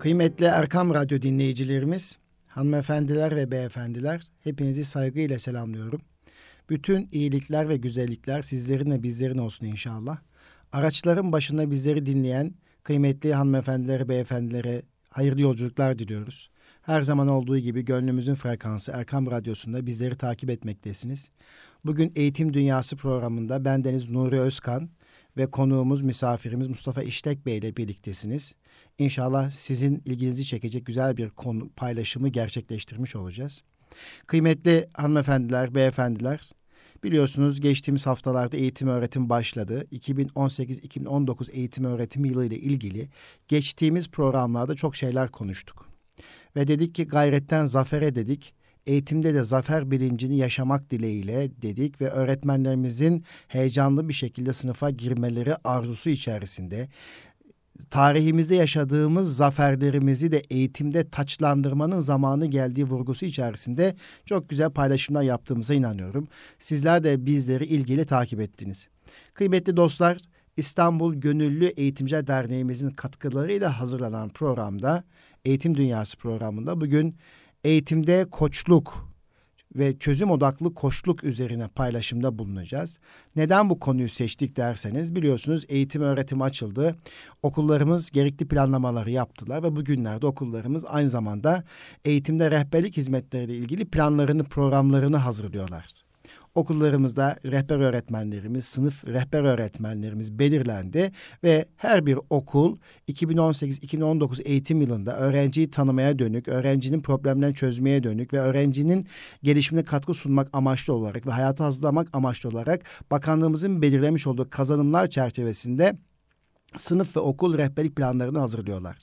Kıymetli Erkam Radyo dinleyicilerimiz, hanımefendiler ve beyefendiler, hepinizi saygıyla selamlıyorum. Bütün iyilikler ve güzellikler sizlerin ve bizlerin olsun inşallah. Araçların başında bizleri dinleyen kıymetli hanımefendilere, beyefendilere hayırlı yolculuklar diliyoruz. Her zaman olduğu gibi gönlümüzün frekansı Erkam Radyosu'nda bizleri takip etmektesiniz. Bugün Eğitim Dünyası programında bendeniz Nuri Özkan ve konuğumuz, misafirimiz Mustafa İştek Bey ile birliktesiniz. İnşallah sizin ilginizi çekecek güzel bir konu paylaşımı gerçekleştirmiş olacağız. Kıymetli hanımefendiler, beyefendiler, biliyorsunuz geçtiğimiz haftalarda eğitim öğretim başladı. 2018-2019 eğitim öğretim yılı ile ilgili geçtiğimiz programlarda çok şeyler konuştuk. Ve dedik ki gayretten zafere dedik. Eğitimde de zafer bilincini yaşamak dileğiyle dedik ve öğretmenlerimizin heyecanlı bir şekilde sınıfa girmeleri arzusu içerisinde tarihimizde yaşadığımız zaferlerimizi de eğitimde taçlandırmanın zamanı geldiği vurgusu içerisinde çok güzel paylaşımlar yaptığımıza inanıyorum. Sizler de bizleri ilgili takip ettiniz. Kıymetli dostlar, İstanbul Gönüllü Eğitimciler Derneğimizin katkılarıyla hazırlanan programda, Eğitim Dünyası programında bugün eğitimde koçluk ve çözüm odaklı koçluk üzerine paylaşımda bulunacağız. Neden bu konuyu seçtik derseniz biliyorsunuz eğitim öğretim açıldı. Okullarımız gerekli planlamaları yaptılar ve bugünlerde okullarımız aynı zamanda eğitimde rehberlik hizmetleriyle ilgili planlarını, programlarını hazırlıyorlar. Okullarımızda rehber öğretmenlerimiz, sınıf rehber öğretmenlerimiz belirlendi ve her bir okul 2018-2019 eğitim yılında öğrenciyi tanımaya dönük, öğrencinin problemlerini çözmeye dönük ve öğrencinin gelişimine katkı sunmak amaçlı olarak ve hayata hazırlamak amaçlı olarak bakanlığımızın belirlemiş olduğu kazanımlar çerçevesinde sınıf ve okul rehberlik planlarını hazırlıyorlar.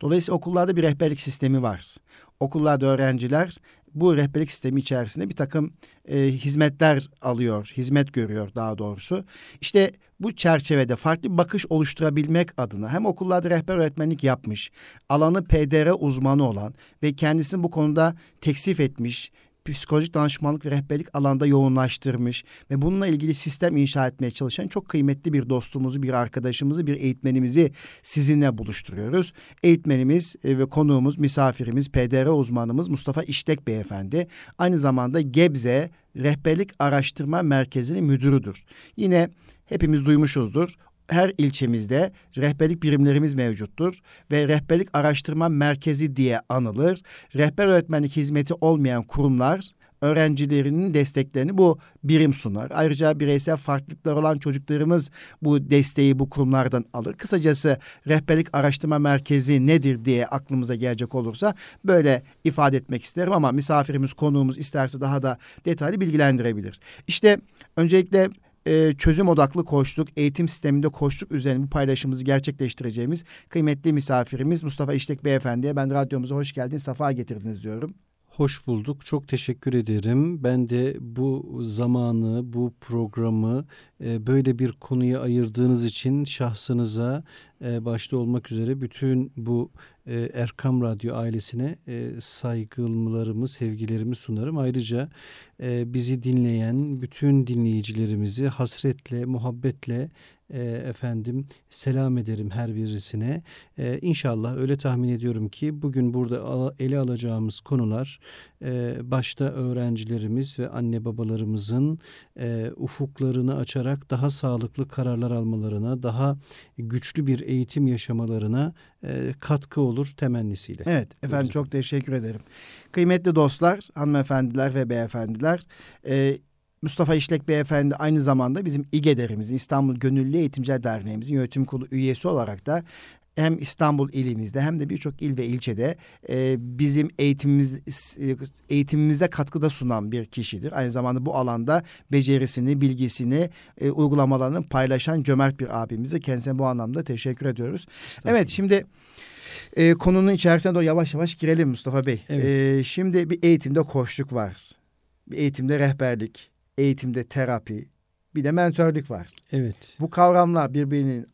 Dolayısıyla okullarda bir rehberlik sistemi var. Okullarda öğrenciler bu rehberlik sistemi içerisinde bir takım e, hizmetler alıyor, hizmet görüyor daha doğrusu. İşte bu çerçevede farklı bir bakış oluşturabilmek adına hem okullarda rehber öğretmenlik yapmış, alanı PDR uzmanı olan ve kendisini bu konuda teksif etmiş, psikolojik danışmanlık ve rehberlik alanda yoğunlaştırmış ve bununla ilgili sistem inşa etmeye çalışan çok kıymetli bir dostumuzu, bir arkadaşımızı, bir eğitmenimizi sizinle buluşturuyoruz. Eğitmenimiz e, ve konuğumuz, misafirimiz, PDR uzmanımız Mustafa İştek Beyefendi. Aynı zamanda Gebze Rehberlik Araştırma Merkezi'nin müdürüdür. Yine hepimiz duymuşuzdur her ilçemizde rehberlik birimlerimiz mevcuttur ve rehberlik araştırma merkezi diye anılır. Rehber öğretmenlik hizmeti olmayan kurumlar öğrencilerinin desteklerini bu birim sunar. Ayrıca bireysel farklılıklar olan çocuklarımız bu desteği bu kurumlardan alır. Kısacası rehberlik araştırma merkezi nedir diye aklımıza gelecek olursa böyle ifade etmek isterim ama misafirimiz konuğumuz isterse daha da detaylı bilgilendirebilir. İşte öncelikle e, çözüm odaklı koçluk, eğitim sisteminde koçluk üzerine bu paylaşımımızı gerçekleştireceğimiz kıymetli misafirimiz Mustafa İştek Beyefendi'ye ben radyomuza hoş geldiniz, safa getirdiniz diyorum. Hoş bulduk. Çok teşekkür ederim. Ben de bu zamanı, bu programı e, böyle bir konuya ayırdığınız için şahsınıza e, başta olmak üzere bütün bu e, Erkam Radyo ailesine saygılarımı, sevgilerimi sunarım. Ayrıca bizi dinleyen bütün dinleyicilerimizi hasretle, muhabbetle e, efendim selam ederim her birisine. E, inşallah öyle tahmin ediyorum ki bugün burada ele alacağımız konular e, başta öğrencilerimiz ve anne babalarımızın e, ufuklarını açarak daha sağlıklı kararlar almalarına, daha güçlü bir eğitim yaşamalarına e, katkı olur temennisiyle. Evet efendim çok teşekkür ederim. Kıymetli dostlar, hanımefendiler ve beyefendiler, e, Mustafa İşlek Beyefendi aynı zamanda bizim İGEDER'imizin İstanbul Gönüllü Eğitimciler Derneğimizin yönetim kurulu üyesi olarak da hem İstanbul ilimizde hem de birçok il ve ilçede e, bizim eğitimimiz eğitimimizde katkıda sunan bir kişidir. Aynı zamanda bu alanda becerisini, bilgisini, e, uygulamalarını paylaşan cömert bir abimize kendisine bu anlamda teşekkür ediyoruz. Evet şimdi e, konunun içerisine doğru yavaş yavaş girelim Mustafa Bey. Evet. E, şimdi bir eğitimde koçluk var. Bir eğitimde rehberlik, eğitimde terapi, bir de mentörlük var. Evet. Bu kavramlar birbirinin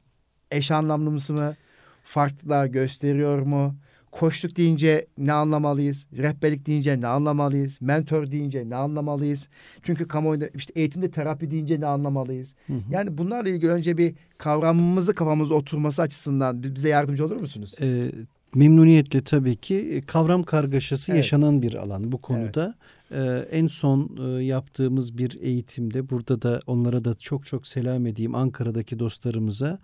eş anlamlısı mı? Farklılığa gösteriyor mu? Koçluk deyince ne anlamalıyız? Rehberlik deyince ne anlamalıyız? Mentor deyince ne anlamalıyız? Çünkü kamuoyunda işte eğitimde terapi deyince ne anlamalıyız? Hı hı. Yani bunlarla ilgili önce bir kavramımızı kafamızda oturması açısından bize yardımcı olur musunuz? Ee, memnuniyetle tabii ki e, kavram kargaşası Evet. yaşanan bir alan bu konuda. Ee, en son e, yaptığımız bir eğitimde burada da onlara da çok çok selam edeyim Ankara'daki dostlarımıza.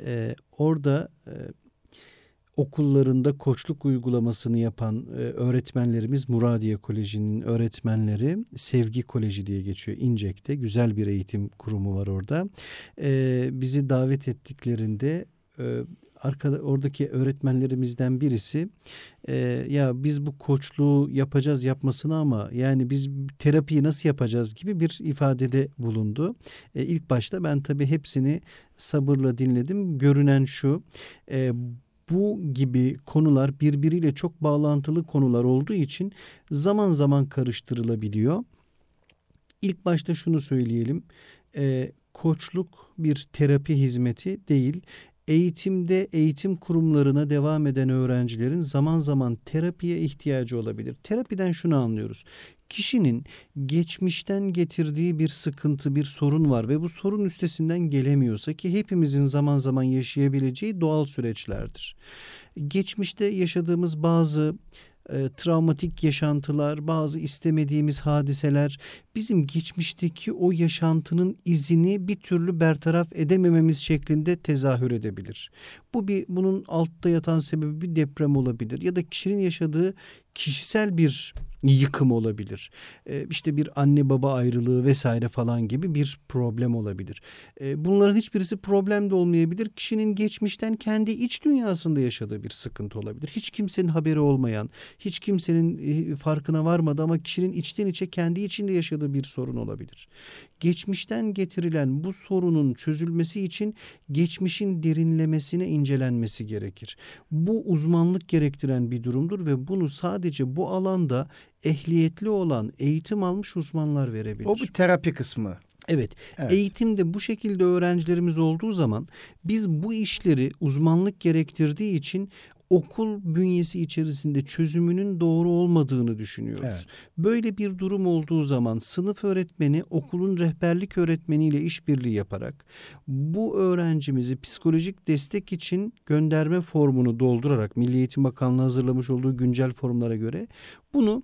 Ee, orada e, okullarında koçluk uygulamasını yapan e, öğretmenlerimiz Muradiye Koleji'nin öğretmenleri Sevgi Koleji diye geçiyor İncek'te. Güzel bir eğitim kurumu var orada. Ee, bizi davet ettiklerinde arkada oradaki öğretmenlerimizden birisi e, ya biz bu koçluğu yapacağız yapmasını ama yani biz terapiyi nasıl yapacağız gibi bir ifadede bulundu. E, ilk başta ben tabii hepsini sabırla dinledim. Görünen şu e, bu gibi konular birbiriyle çok bağlantılı konular olduğu için zaman zaman karıştırılabiliyor. İlk başta şunu söyleyelim. E, koçluk bir terapi hizmeti değil. Eğitimde eğitim kurumlarına devam eden öğrencilerin zaman zaman terapiye ihtiyacı olabilir. Terapiden şunu anlıyoruz. Kişinin geçmişten getirdiği bir sıkıntı, bir sorun var ve bu sorun üstesinden gelemiyorsa ki hepimizin zaman zaman yaşayabileceği doğal süreçlerdir. Geçmişte yaşadığımız bazı e, travmatik yaşantılar, bazı istemediğimiz hadiseler bizim geçmişteki o yaşantının izini bir türlü bertaraf edemememiz şeklinde tezahür edebilir. Bu bir bunun altta yatan sebebi bir deprem olabilir ya da kişinin yaşadığı kişisel bir yıkım olabilir. Ee, işte bir anne baba ayrılığı vesaire falan gibi bir problem olabilir. Ee, bunların hiçbirisi problem de olmayabilir. Kişinin geçmişten kendi iç dünyasında yaşadığı bir sıkıntı olabilir. Hiç kimsenin haberi olmayan, hiç kimsenin e, farkına varmadı ama kişinin içten içe kendi içinde yaşadığı bir sorun olabilir. Geçmişten getirilen bu sorunun çözülmesi için geçmişin derinlemesine incelenmesi gerekir. Bu uzmanlık gerektiren bir durumdur ve bunu sadece bu alanda ehliyetli olan eğitim almış uzmanlar verebilir. O bir terapi kısmı. Evet, Evet. eğitimde bu şekilde öğrencilerimiz olduğu zaman biz bu işleri uzmanlık gerektirdiği için okul bünyesi içerisinde çözümünün doğru olmadığını düşünüyoruz. Evet. Böyle bir durum olduğu zaman sınıf öğretmeni okulun rehberlik öğretmeniyle işbirliği yaparak bu öğrencimizi psikolojik destek için gönderme formunu doldurarak Milli Eğitim Bakanlığı hazırlamış olduğu güncel formlara göre bunu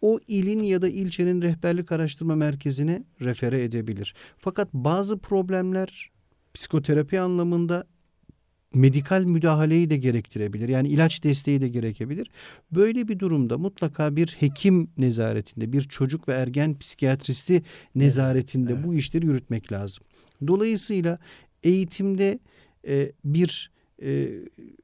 o ilin ya da ilçenin rehberlik araştırma merkezine refere edebilir. Fakat bazı problemler psikoterapi anlamında medikal müdahaleyi de gerektirebilir. Yani ilaç desteği de gerekebilir. Böyle bir durumda mutlaka bir hekim nezaretinde, bir çocuk ve ergen psikiyatristi nezaretinde evet. bu işleri yürütmek lazım. Dolayısıyla eğitimde e, bir e,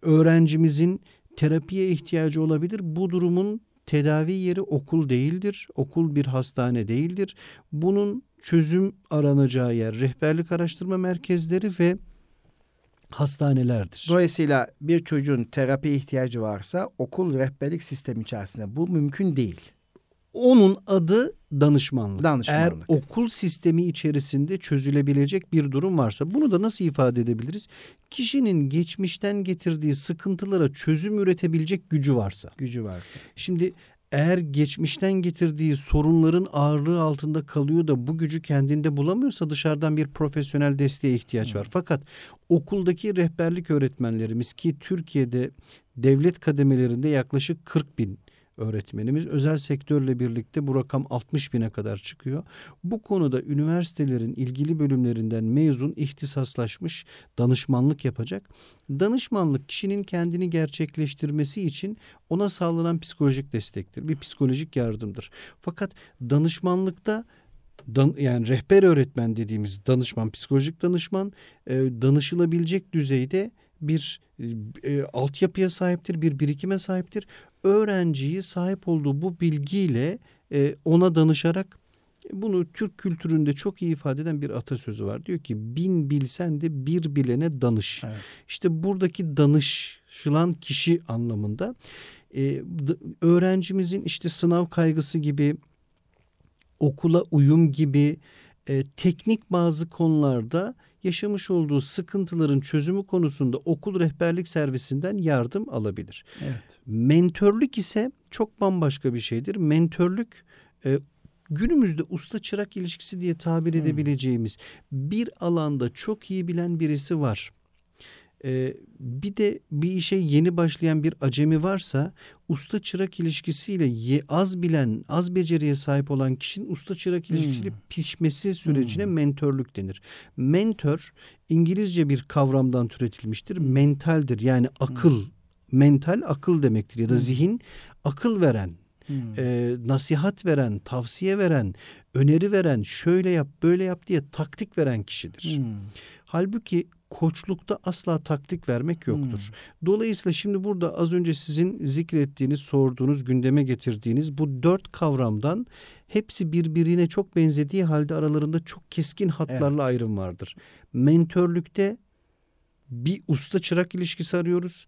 öğrencimizin terapiye ihtiyacı olabilir. Bu durumun tedavi yeri okul değildir. Okul bir hastane değildir. Bunun çözüm aranacağı yer rehberlik araştırma merkezleri ve hastanelerdir. Dolayısıyla bir çocuğun terapi ihtiyacı varsa okul rehberlik sistemi içerisinde bu mümkün değil. Onun adı danışmanlık. Danışmanlık. Eğer okul sistemi içerisinde çözülebilecek bir durum varsa bunu da nasıl ifade edebiliriz? Kişinin geçmişten getirdiği sıkıntılara çözüm üretebilecek gücü varsa. Gücü varsa. Şimdi eğer geçmişten getirdiği sorunların ağırlığı altında kalıyor da bu gücü kendinde bulamıyorsa dışarıdan bir profesyonel desteğe ihtiyaç var. Fakat okuldaki rehberlik öğretmenlerimiz ki Türkiye'de devlet kademelerinde yaklaşık 40 bin öğretmenimiz özel sektörle birlikte bu rakam 60 bine kadar çıkıyor. Bu konuda üniversitelerin ilgili bölümlerinden mezun ihtisaslaşmış danışmanlık yapacak. Danışmanlık kişinin kendini gerçekleştirmesi için ona sağlanan psikolojik destektir. Bir psikolojik yardımdır. Fakat danışmanlıkta dan, yani rehber öğretmen dediğimiz danışman, psikolojik danışman e, danışılabilecek düzeyde bir e, altyapıya sahiptir, bir birikime sahiptir. Öğrenciyi sahip olduğu bu bilgiyle e, ona danışarak bunu Türk kültüründe çok iyi ifade eden bir atasözü var. Diyor ki bin bilsen de bir bilene danış. Evet. İşte buradaki danışılan kişi anlamında e, öğrencimizin işte sınav kaygısı gibi okula uyum gibi e, teknik bazı konularda yaşamış olduğu sıkıntıların çözümü konusunda okul rehberlik servisinden yardım alabilir. Evet. Mentörlük ise çok bambaşka bir şeydir. Mentörlük e, günümüzde usta çırak ilişkisi diye tabir edebileceğimiz bir alanda çok iyi bilen birisi var. Ee, bir de bir işe yeni başlayan bir acemi varsa usta çırak ilişkisiyle ye, az bilen, az beceriye sahip olan kişinin usta çırak ilişkisiyle Hmm. pişmesi sürecine Hmm. mentörlük denir. Mentor İngilizce bir kavramdan türetilmiştir. Hmm. Mentaldir yani akıl. Mental akıl demektir ya da Hmm. zihin akıl veren, Hmm. e, nasihat veren, tavsiye veren, öneri veren, şöyle yap, böyle yap diye taktik veren kişidir. Hmm. Halbuki koçlukta asla taktik vermek yoktur. Hmm. Dolayısıyla şimdi burada az önce sizin zikrettiğiniz, sorduğunuz, gündeme getirdiğiniz bu dört kavramdan hepsi birbirine çok benzediği halde aralarında çok keskin hatlarla ayrım vardır. Mentörlükte bir usta çırak ilişkisi arıyoruz.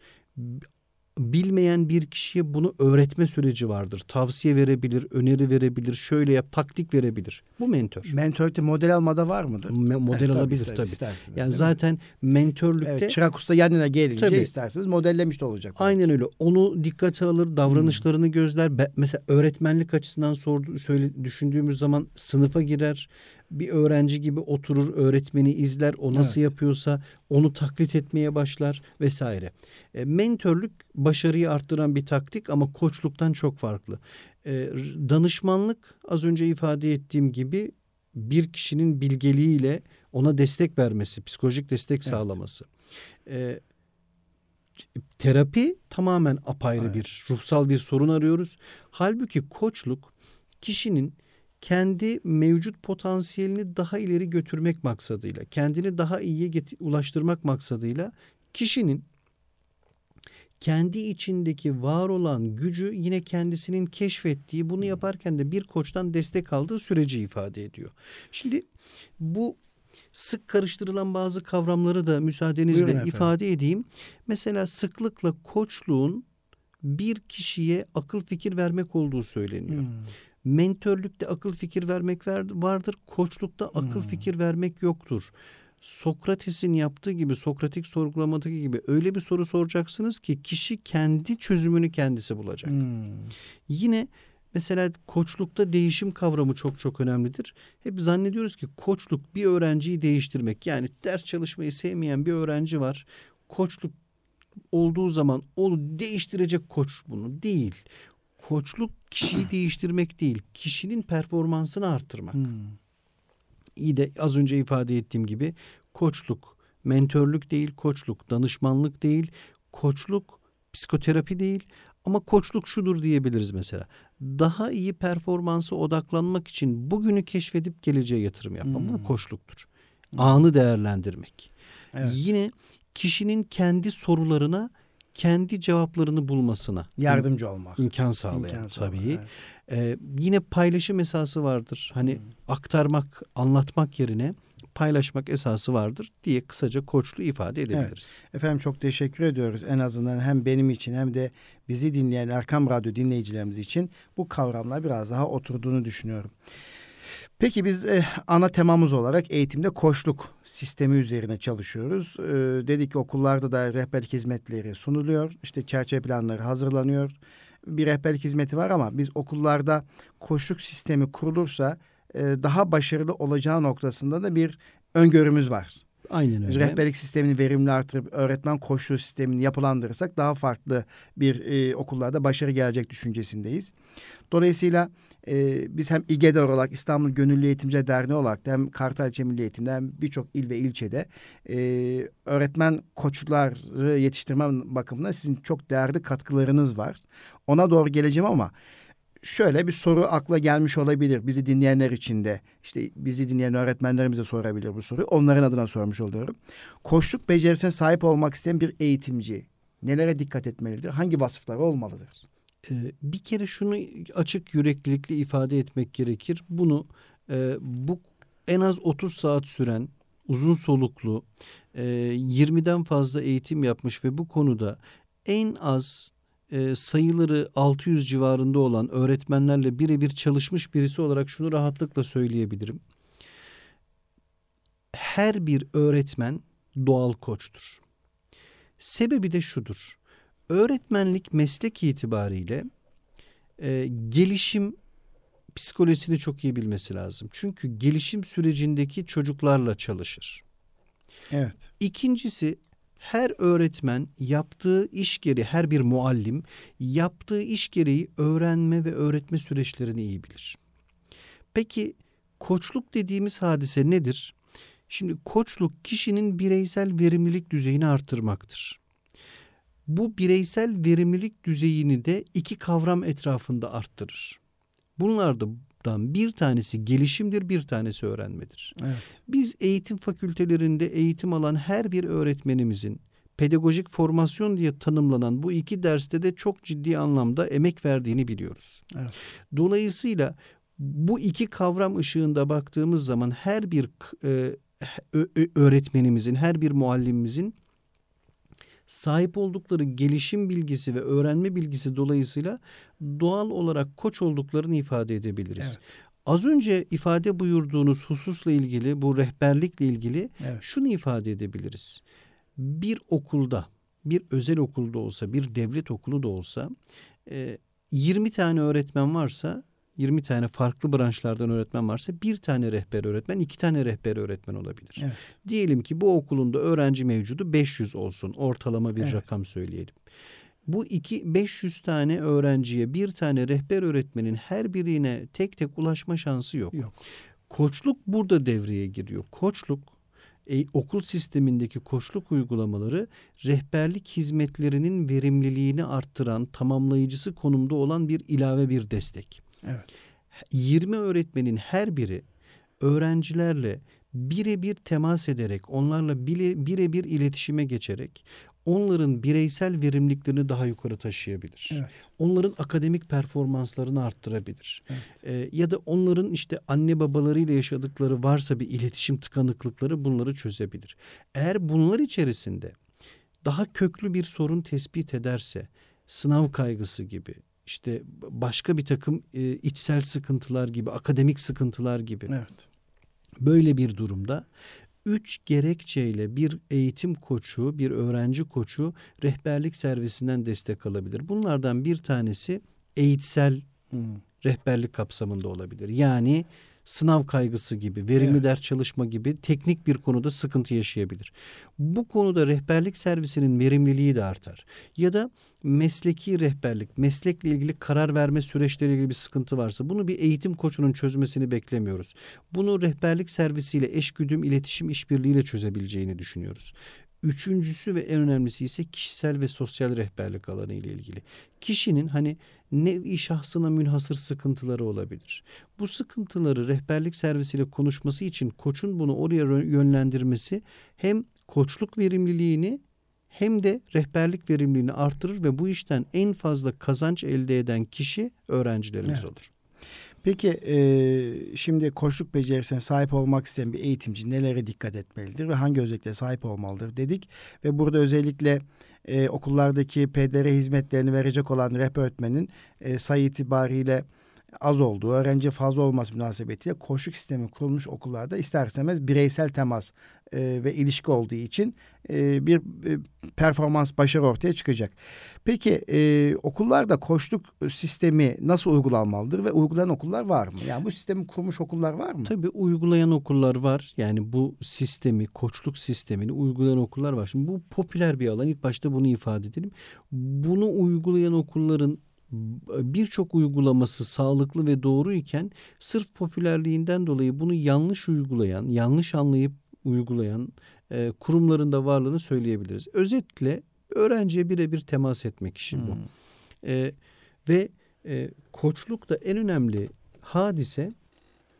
Bilmeyen bir kişiye bunu öğretme süreci vardır. Tavsiye verebilir, öneri verebilir, şöyle yap, taktik verebilir. Bu mentör. Mentörlükte model almada var mıdır? Me- model Evet, alabilir tabii. isterseniz, Yani değil mi? zaten mentörlükte Evet, çırak usta yanına gelince Tabii. isterseniz modellemiş de olacak. Aynen öyle. Onu dikkate alır, davranışlarını gözler. Be- mesela öğretmenlik açısından sordu, söyle, düşündüğümüz zaman sınıfa girer. Bir öğrenci gibi oturur, öğretmeni izler. O nasıl Evet. yapıyorsa onu taklit etmeye başlar vesaire. E, mentörlük başarıyı arttıran bir taktik ama koçluktan çok farklı. E, danışmanlık az önce ifade ettiğim gibi bir kişinin bilgeliğiyle ona destek vermesi, psikolojik destek sağlaması. E, terapi tamamen apayrı Evet. bir ruhsal bir sorun arıyoruz. Halbuki koçluk kişinin kendi mevcut potansiyelini daha ileri götürmek maksadıyla, kendini daha iyiye get- ulaştırmak maksadıyla kişinin kendi içindeki var olan gücü yine kendisinin keşfettiği, bunu yaparken de bir koçtan destek aldığı süreci ifade ediyor. Şimdi bu sık karıştırılan bazı kavramları da müsaadenizle ifade edeyim. Mesela sıklıkla koçluğun bir kişiye akıl fikir vermek olduğu söyleniyor. Hmm. Mentörlükte akıl fikir vermek ver- vardır. Koçlukta akıl Hmm. fikir vermek yoktur. Sokrates'in yaptığı gibi Sokratik sorgulamadaki gibi öyle bir soru soracaksınız ki kişi kendi çözümünü kendisi bulacak. Hmm. Yine mesela koçlukta değişim kavramı çok çok önemlidir. Hep zannediyoruz ki koçluk bir öğrenciyi değiştirmek. Yani ders çalışmayı sevmeyen bir öğrenci var. Koçluk olduğu zaman onu değiştirecek koç bunu değil. Koçluk kişiyi değiştirmek değil, kişinin performansını arttırmak. Hmm. İyi de az önce ifade ettiğim gibi koçluk, mentörlük değil, koçluk, danışmanlık değil, koçluk, psikoterapi değil ama koçluk şudur diyebiliriz mesela. Daha iyi performansa odaklanmak için bugünü keşfedip geleceğe yatırım yapmak bu Hmm. koçluktur. Anı değerlendirmek. Evet. Yine kişinin kendi sorularına kendi cevaplarını bulmasına Yardımcı olmak. imkan sağlayan İmkan sağlamak, tabii. evet. Ee, yine paylaşım esası vardır. Hani Hmm. aktarmak, anlatmak yerine paylaşmak esası vardır diye kısaca koçlu ifade edebiliriz. Efendim çok teşekkür ediyoruz. En azından hem benim için hem de bizi dinleyen Erkam Radyo dinleyicilerimiz için bu kavramlar biraz daha oturduğunu düşünüyorum. Peki biz e, ana temamız olarak eğitimde koçluk sistemi üzerine çalışıyoruz. E, dedik ki okullarda da rehberlik hizmetleri sunuluyor. İşte çerçeve planları hazırlanıyor. Bir rehberlik hizmeti var ama biz okullarda koçluk sistemi kurulursa e, daha başarılı olacağı noktasında da bir öngörümüz var. Aynen öyle. Rehberlik sistemini verimli artırıp öğretmen koçluğu sistemini yapılandırırsak daha farklı bir e, okullarda başarı gelecek düşüncesindeyiz. Dolayısıyla e, biz hem İGEDER olarak İstanbul Gönüllü Eğitimci Derneği olarak da hem Kartalçe Milli Eğitim'de hem birçok il ve ilçede e, öğretmen koçları yetiştirme bakımından sizin çok değerli katkılarınız var. Ona doğru geleceğim ama şöyle bir soru akla gelmiş olabilir bizi dinleyenler için de. işte bizi dinleyen öğretmenlerimiz de sorabilir bu soruyu. Onların adına sormuş oluyorum. Koçluk becerisine sahip olmak isteyen bir eğitimci nelere dikkat etmelidir? Hangi vasıfları olmalıdır? Ee, bir kere şunu açık yüreklilikle ifade etmek gerekir. Bunu e, bu en az 30 saat süren uzun soluklu e, 20'den fazla eğitim yapmış ve bu konuda en az e, sayıları 600 civarında olan öğretmenlerle birebir çalışmış birisi olarak şunu rahatlıkla söyleyebilirim. Her bir öğretmen doğal koçtur. Sebebi de şudur. Öğretmenlik meslek itibariyle e, gelişim psikolojisini çok iyi bilmesi lazım. Çünkü gelişim sürecindeki çocuklarla çalışır. Evet. İkincisi Her öğretmen yaptığı iş gereği, her bir muallim yaptığı iş gereği öğrenme ve öğretme süreçlerini iyi bilir. Peki koçluk dediğimiz hadise nedir? Şimdi koçluk kişinin bireysel verimlilik düzeyini artırmaktır. Bu bireysel verimlilik düzeyini de iki kavram etrafında arttırır. Bunlardan bir tanesi gelişimdir, bir tanesi öğrenmedir. Evet. Biz eğitim fakültelerinde eğitim alan her bir öğretmenimizin pedagojik formasyon diye tanımlanan bu iki derste de çok ciddi anlamda emek verdiğini biliyoruz. Evet. Dolayısıyla bu iki kavram ışığında baktığımız zaman her bir e, öğretmenimizin, her bir muallimimizin sahip oldukları gelişim bilgisi ve öğrenme bilgisi dolayısıyla doğal olarak koç olduklarını ifade edebiliriz. Evet. Az önce ifade buyurduğunuz hususla ilgili, bu rehberlikle ilgili evet. şunu ifade edebiliriz. Bir okulda, bir özel okulda olsa, bir devlet okulu da olsa 20 tane öğretmen varsa 20 tane farklı branşlardan öğretmen varsa bir tane rehber öğretmen, iki tane rehber öğretmen olabilir. Evet. Diyelim ki bu okulunda öğrenci mevcudu 500 olsun. Ortalama bir evet. rakam söyleyelim. Bu iki 500 tane öğrenciye bir tane rehber öğretmenin her birine tek tek ulaşma şansı yok. Yok. Koçluk burada devreye giriyor. Koçluk e, okul sistemindeki koçluk uygulamaları rehberlik hizmetlerinin verimliliğini arttıran, tamamlayıcısı konumda olan bir ilave bir destek. Evet. 20 öğretmenin her biri öğrencilerle birebir temas ederek, onlarla birebir iletişime geçerek onların bireysel verimliliklerini daha yukarı taşıyabilir. Evet. Onların akademik performanslarını arttırabilir. Evet. Ee, ya da onların işte anne babalarıyla yaşadıkları varsa bir iletişim tıkanıklıkları bunları çözebilir. Eğer bunlar içerisinde daha köklü bir sorun tespit ederse, sınav kaygısı gibi, işte başka bir takım e, içsel sıkıntılar gibi, akademik sıkıntılar gibi. Evet. Böyle bir durumda üç gerekçeyle bir eğitim koçu, bir öğrenci koçu rehberlik servisinden destek alabilir. Bunlardan bir tanesi eğitsel hmm. rehberlik kapsamında olabilir. Yani sınav kaygısı gibi, verimli evet. ders çalışma gibi teknik bir konuda sıkıntı yaşayabilir. Bu konuda rehberlik servisinin verimliliği de artar. Ya da mesleki rehberlik, meslekle ilgili karar verme süreçleriyle ilgili bir sıkıntı varsa bunu bir eğitim koçunun çözmesini beklemiyoruz. Bunu rehberlik servisiyle eşgüdüm iletişim işbirliğiyle çözebileceğini düşünüyoruz. Üçüncüsü ve en önemlisi ise kişisel ve sosyal rehberlik alanı ile ilgili. Kişinin hani nevi şahsına münhasır sıkıntıları olabilir. Bu sıkıntıları rehberlik servisiyle konuşması için koçun bunu oraya yönlendirmesi hem koçluk verimliliğini hem de rehberlik verimliliğini artırır ve bu işten en fazla kazanç elde eden kişi öğrencilerimiz evet. olur. Peki e, şimdi koçluk becerisine sahip olmak isteyen bir eğitimci nelere dikkat etmelidir ve hangi özelliklere sahip olmalıdır dedik. Ve burada özellikle e, okullardaki PDR hizmetlerini verecek olan rehber öğretmenin e, sayı itibariyle az olduğu, öğrenci fazla olması münasebetiyle koşuk sistemi kurulmuş okullarda isterseniz bireysel temas e, ve ilişki olduğu için e, bir e, performans başarı ortaya çıkacak. Peki e, okullarda koçluk sistemi nasıl uygulanmalıdır ve uygulayan okullar var mı? Yani bu sistemi kurmuş okullar var mı? Tabii uygulayan okullar var. Yani bu sistemi, koçluk sistemini uygulayan okullar var. Şimdi bu popüler bir alan. İlk başta bunu ifade edelim. Bunu uygulayan okulların birçok uygulaması sağlıklı ve doğru iken sırf popülerliğinden dolayı bunu yanlış uygulayan, yanlış anlayıp uygulayan e, kurumların da varlığını söyleyebiliriz. Özetle öğrenciye birebir temas etmek işi bu. Hmm. E, ve e, koçlukta en önemli hadise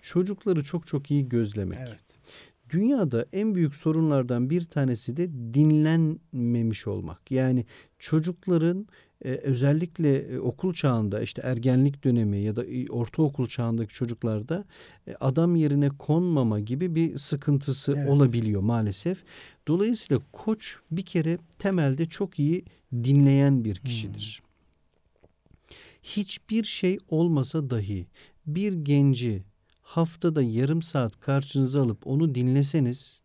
çocukları çok çok iyi gözlemek. Evet. Dünyada en büyük sorunlardan bir tanesi de dinlenmemiş olmak. Yani çocukların e, özellikle e, okul çağında işte ergenlik dönemi ya da ortaokul çağındaki çocuklarda e, adam yerine konmama gibi bir sıkıntısı evet. olabiliyor maalesef. Dolayısıyla koç bir kere temelde çok iyi dinleyen bir kişidir. Hmm. Hiçbir şey olmasa dahi bir genci haftada yarım saat karşınıza alıp onu dinleseniz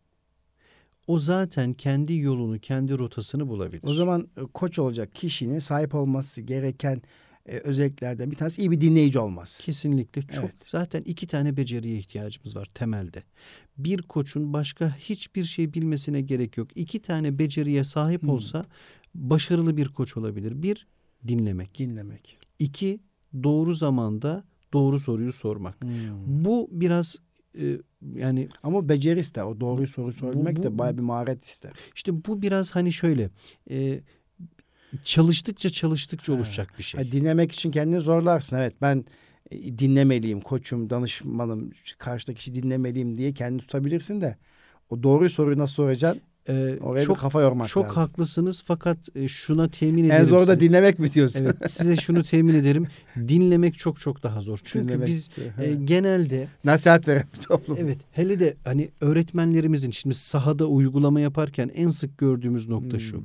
o zaten kendi yolunu, kendi rotasını bulabilir. O zaman e, koç olacak kişinin sahip olması gereken e, özelliklerden bir tanesi iyi bir dinleyici olmaz. Kesinlikle çok. Evet. Zaten iki tane beceriye ihtiyacımız var temelde. Bir koçun başka hiçbir şey bilmesine gerek yok. İki tane beceriye sahip Hmm. olsa başarılı bir koç olabilir. Bir, dinlemek. Dinlemek. İki, doğru zamanda doğru soruyu sormak. Hmm. Bu biraz e, yani Ama beceri ister. O doğruyu soru sormak bu- da bayağı bir maharet ister. işte bu biraz hani şöyle e, çalıştıkça çalıştıkça Ha. oluşacak bir şey. Ha, dinlemek için kendini zorlarsın. Evet ben e, dinlemeliyim, koçum, danışmanım, karşıdaki kişi dinlemeliyim diye kendini tutabilirsin de o doğruyu soruyu nasıl soracaksın? E, Oraya çok bir kafa yormak çok lazım. haklısınız fakat e, şuna temin ederim. En zoru da dinlemek mi diyorsun? Evet size şunu temin ederim. Dinlemek çok çok daha zor. Çünkü Dinlemek biz e, genelde Nasihat veren toplum. evet hele de hani öğretmenlerimizin şimdi sahada uygulama yaparken en sık gördüğümüz nokta şu. Hmm.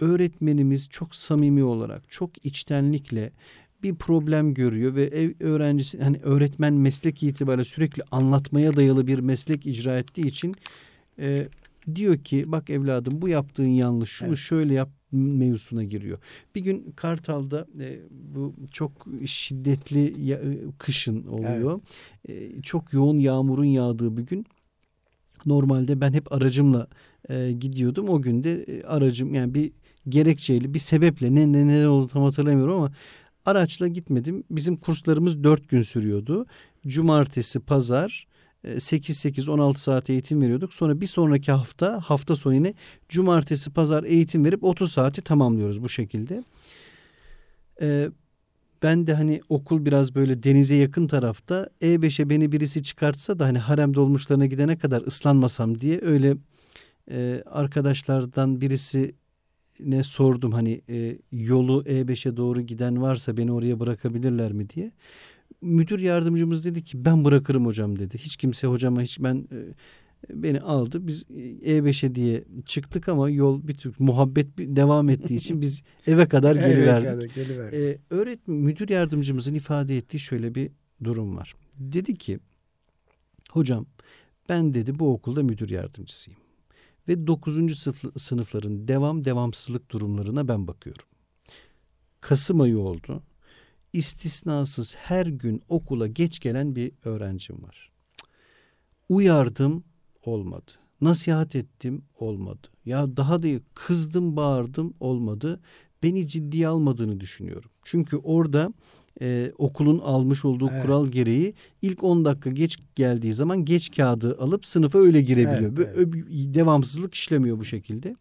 Öğretmenimiz çok samimi olarak, çok içtenlikle bir problem görüyor ve ev öğrencisi hani öğretmen meslek itibariyle sürekli anlatmaya dayalı bir meslek icra ettiği için e, diyor ki bak evladım bu yaptığın yanlış şunu Evet. şöyle yap mevzusuna giriyor. Bir gün Kartal'da e, bu çok şiddetli ya- e, kışın oluyor. E, çok yoğun yağmurun yağdığı bir gün. Normalde ben hep aracımla e, gidiyordum. O gün de e, aracım yani bir gerekçeyle bir sebeple ne ne ne oldu tam hatırlamıyorum ama araçla gitmedim. Bizim kurslarımız dört gün sürüyordu. Cumartesi, pazar 8-8-16 saat eğitim veriyorduk. Sonra bir sonraki hafta hafta sonu yine cumartesi, pazar eğitim verip 30 saati tamamlıyoruz bu şekilde. Ee, ben de hani okul biraz böyle denize yakın tarafta E5'e beni birisi çıkartsa da hani harem dolmuşlarına gidene kadar ıslanmasam diye öyle e, arkadaşlardan birisi ne sordum hani e, yolu E5'e doğru giden varsa beni oraya bırakabilirler mi diye. Müdür yardımcımız dedi ki ben bırakırım hocam dedi. Hiç kimse hocama hiç ben e, beni aldı. Biz e, E5'e diye çıktık ama yol bir tür muhabbet bir- devam ettiği için biz eve kadar Evet, geliverdik. yani geliverdik. Ee, öğretmen müdür yardımcımızın ifade ettiği şöyle bir durum var. Dedi ki hocam ben dedi bu okulda müdür yardımcısıyım. Ve 9. sınıf- sınıfların devam devamsızlık durumlarına ben bakıyorum. Kasım ayı oldu. İstisnasız her gün okula geç gelen bir öğrencim var. Uyardım olmadı. Nasihat ettim olmadı. Ya daha da kızdım bağırdım olmadı. Beni ciddiye almadığını düşünüyorum. Çünkü orada e, okulun almış olduğu Evet. kural gereği ilk 10 dakika geç geldiği zaman geç kağıdı alıp sınıfa öyle girebiliyor. Evet, Ve evet. devamsızlık işlemiyor bu şekilde.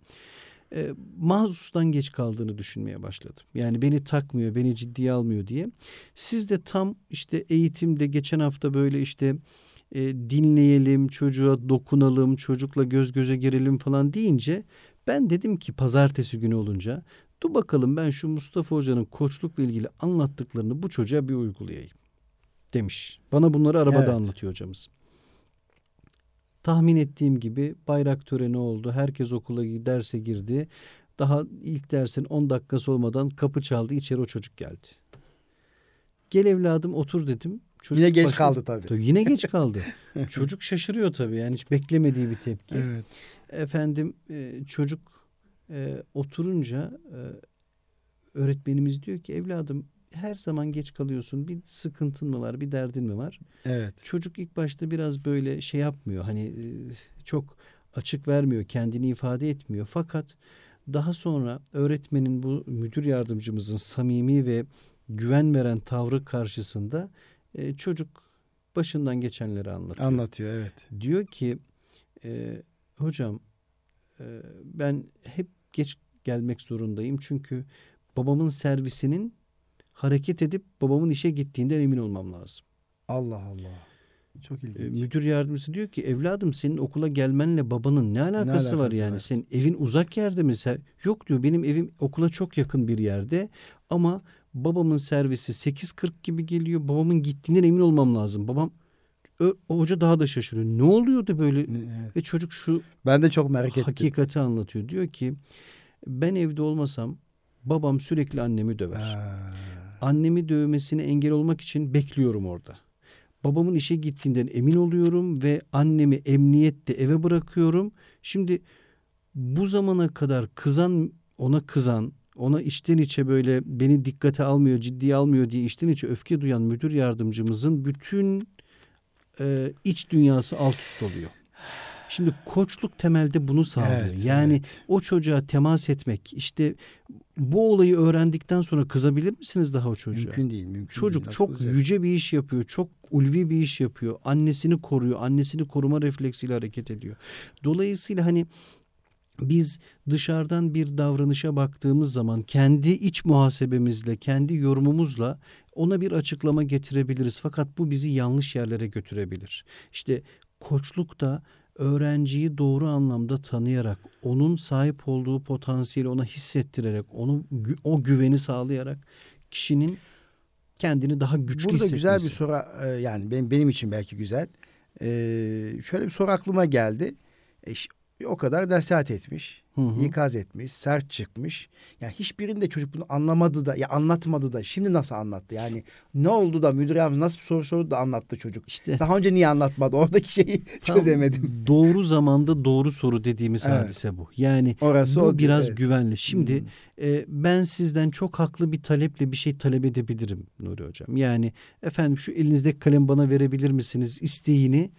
E, mahsustan geç kaldığını düşünmeye başladım. Yani beni takmıyor, beni ciddiye almıyor diye. Siz de tam işte eğitimde geçen hafta böyle işte e, dinleyelim, çocuğa dokunalım, çocukla göz göze girelim falan deyince ben dedim ki pazartesi günü olunca dur bakalım ben şu Mustafa Hoca'nın koçlukla ilgili anlattıklarını bu çocuğa bir uygulayayım demiş. Bana bunları arabada Evet. anlatıyor hocamız. Tahmin ettiğim gibi bayrak töreni oldu. Herkes okula derse girdi. Daha ilk dersin 10 dakikası olmadan kapı çaldı. İçeri o çocuk geldi. Gel evladım otur dedim. Çocuk Yine geç başka- kaldı tabii. Tabii yine geç kaldı. çocuk şaşırıyor tabii. Yani hiç beklemediği bir tepki. Evet. Efendim e, çocuk e, oturunca e, öğretmenimiz diyor ki evladım her zaman geç kalıyorsun. Bir sıkıntın mı var, bir derdin mi var? Evet. Çocuk ilk başta biraz böyle şey yapmıyor. Hani e, çok açık vermiyor, kendini ifade etmiyor. Fakat daha sonra öğretmenin bu müdür yardımcımızın samimi ve güven veren tavrı karşısında e, çocuk başından geçenleri anlatıyor. Anlatıyor evet. Diyor ki e, hocam e, ben hep geç gelmek zorundayım çünkü babamın servisinin hareket edip babamın işe gittiğinden emin olmam lazım. Allah Allah. Çok E, ilginç. müdür yardımcısı diyor ki evladım senin okula gelmenle babanın ne alakası, var alakası yani? var? Senin evin uzak yerde mi? Yok diyor benim evim okula çok yakın bir yerde ama babamın servisi 8.40 gibi geliyor. Babamın gittiğinden emin olmam lazım. Babam o hoca daha da şaşırıyor. Ne oluyordu böyle? Evet. Ve çocuk şu Ben de çok merak ettim. hakikati anlatıyor. Diyor ki ben evde olmasam babam sürekli annemi döver. Ha. Annemi dövmesine engel olmak için bekliyorum orada. Babamın işe gittiğinden emin oluyorum ve annemi emniyette eve bırakıyorum. Şimdi bu zamana kadar kızan ona kızan ona içten içe böyle beni dikkate almıyor, ciddiye almıyor diye içten içe öfke duyan müdür yardımcımızın bütün e, iç dünyası alt üst oluyor. Şimdi koçluk temelde bunu sağlıyor. Evet, yani evet. o çocuğa temas etmek, işte bu olayı öğrendikten sonra kızabilir misiniz daha o çocuğa? Mümkün değil. Mümkün Çocuk değil. Çok kızacaksın? yüce bir iş yapıyor. Çok ulvi bir iş yapıyor. Annesini koruyor. Annesini koruma refleksiyle hareket ediyor. Dolayısıyla hani biz dışarıdan bir davranışa baktığımız zaman kendi iç muhasebemizle, kendi yorumumuzla ona bir açıklama getirebiliriz. Fakat bu bizi yanlış yerlere götürebilir. İşte koçluk da öğrenciyi doğru anlamda tanıyarak, onun sahip olduğu potansiyeli ona hissettirerek, onu o güveni sağlayarak kişinin kendini daha güçlü Burada hissetmesi. güzel bir soru e, yani benim, benim için belki güzel. E, şöyle bir soru aklıma geldi. E, ş- o kadar nasihat etmiş, Hı hı. ikaz etmiş, sert çıkmış. Yani hiçbirinde çocuk bunu anlamadı da ya anlatmadı da şimdi nasıl anlattı? Yani ne oldu da müdür yardımcısı nasıl bir soru sordu da anlattı çocuk. İşte Daha önce niye anlatmadı? Oradaki şeyi tam çözemedim. Doğru zamanda doğru soru dediğimiz Evet. hadise bu. Yani Orası bu o biraz evet. güvenli. Şimdi Hmm. e, ben sizden çok haklı bir taleple bir şey talep edebilirim Nuri Hocam. Yani efendim şu elinizdeki kalem bana verebilir misiniz isteğini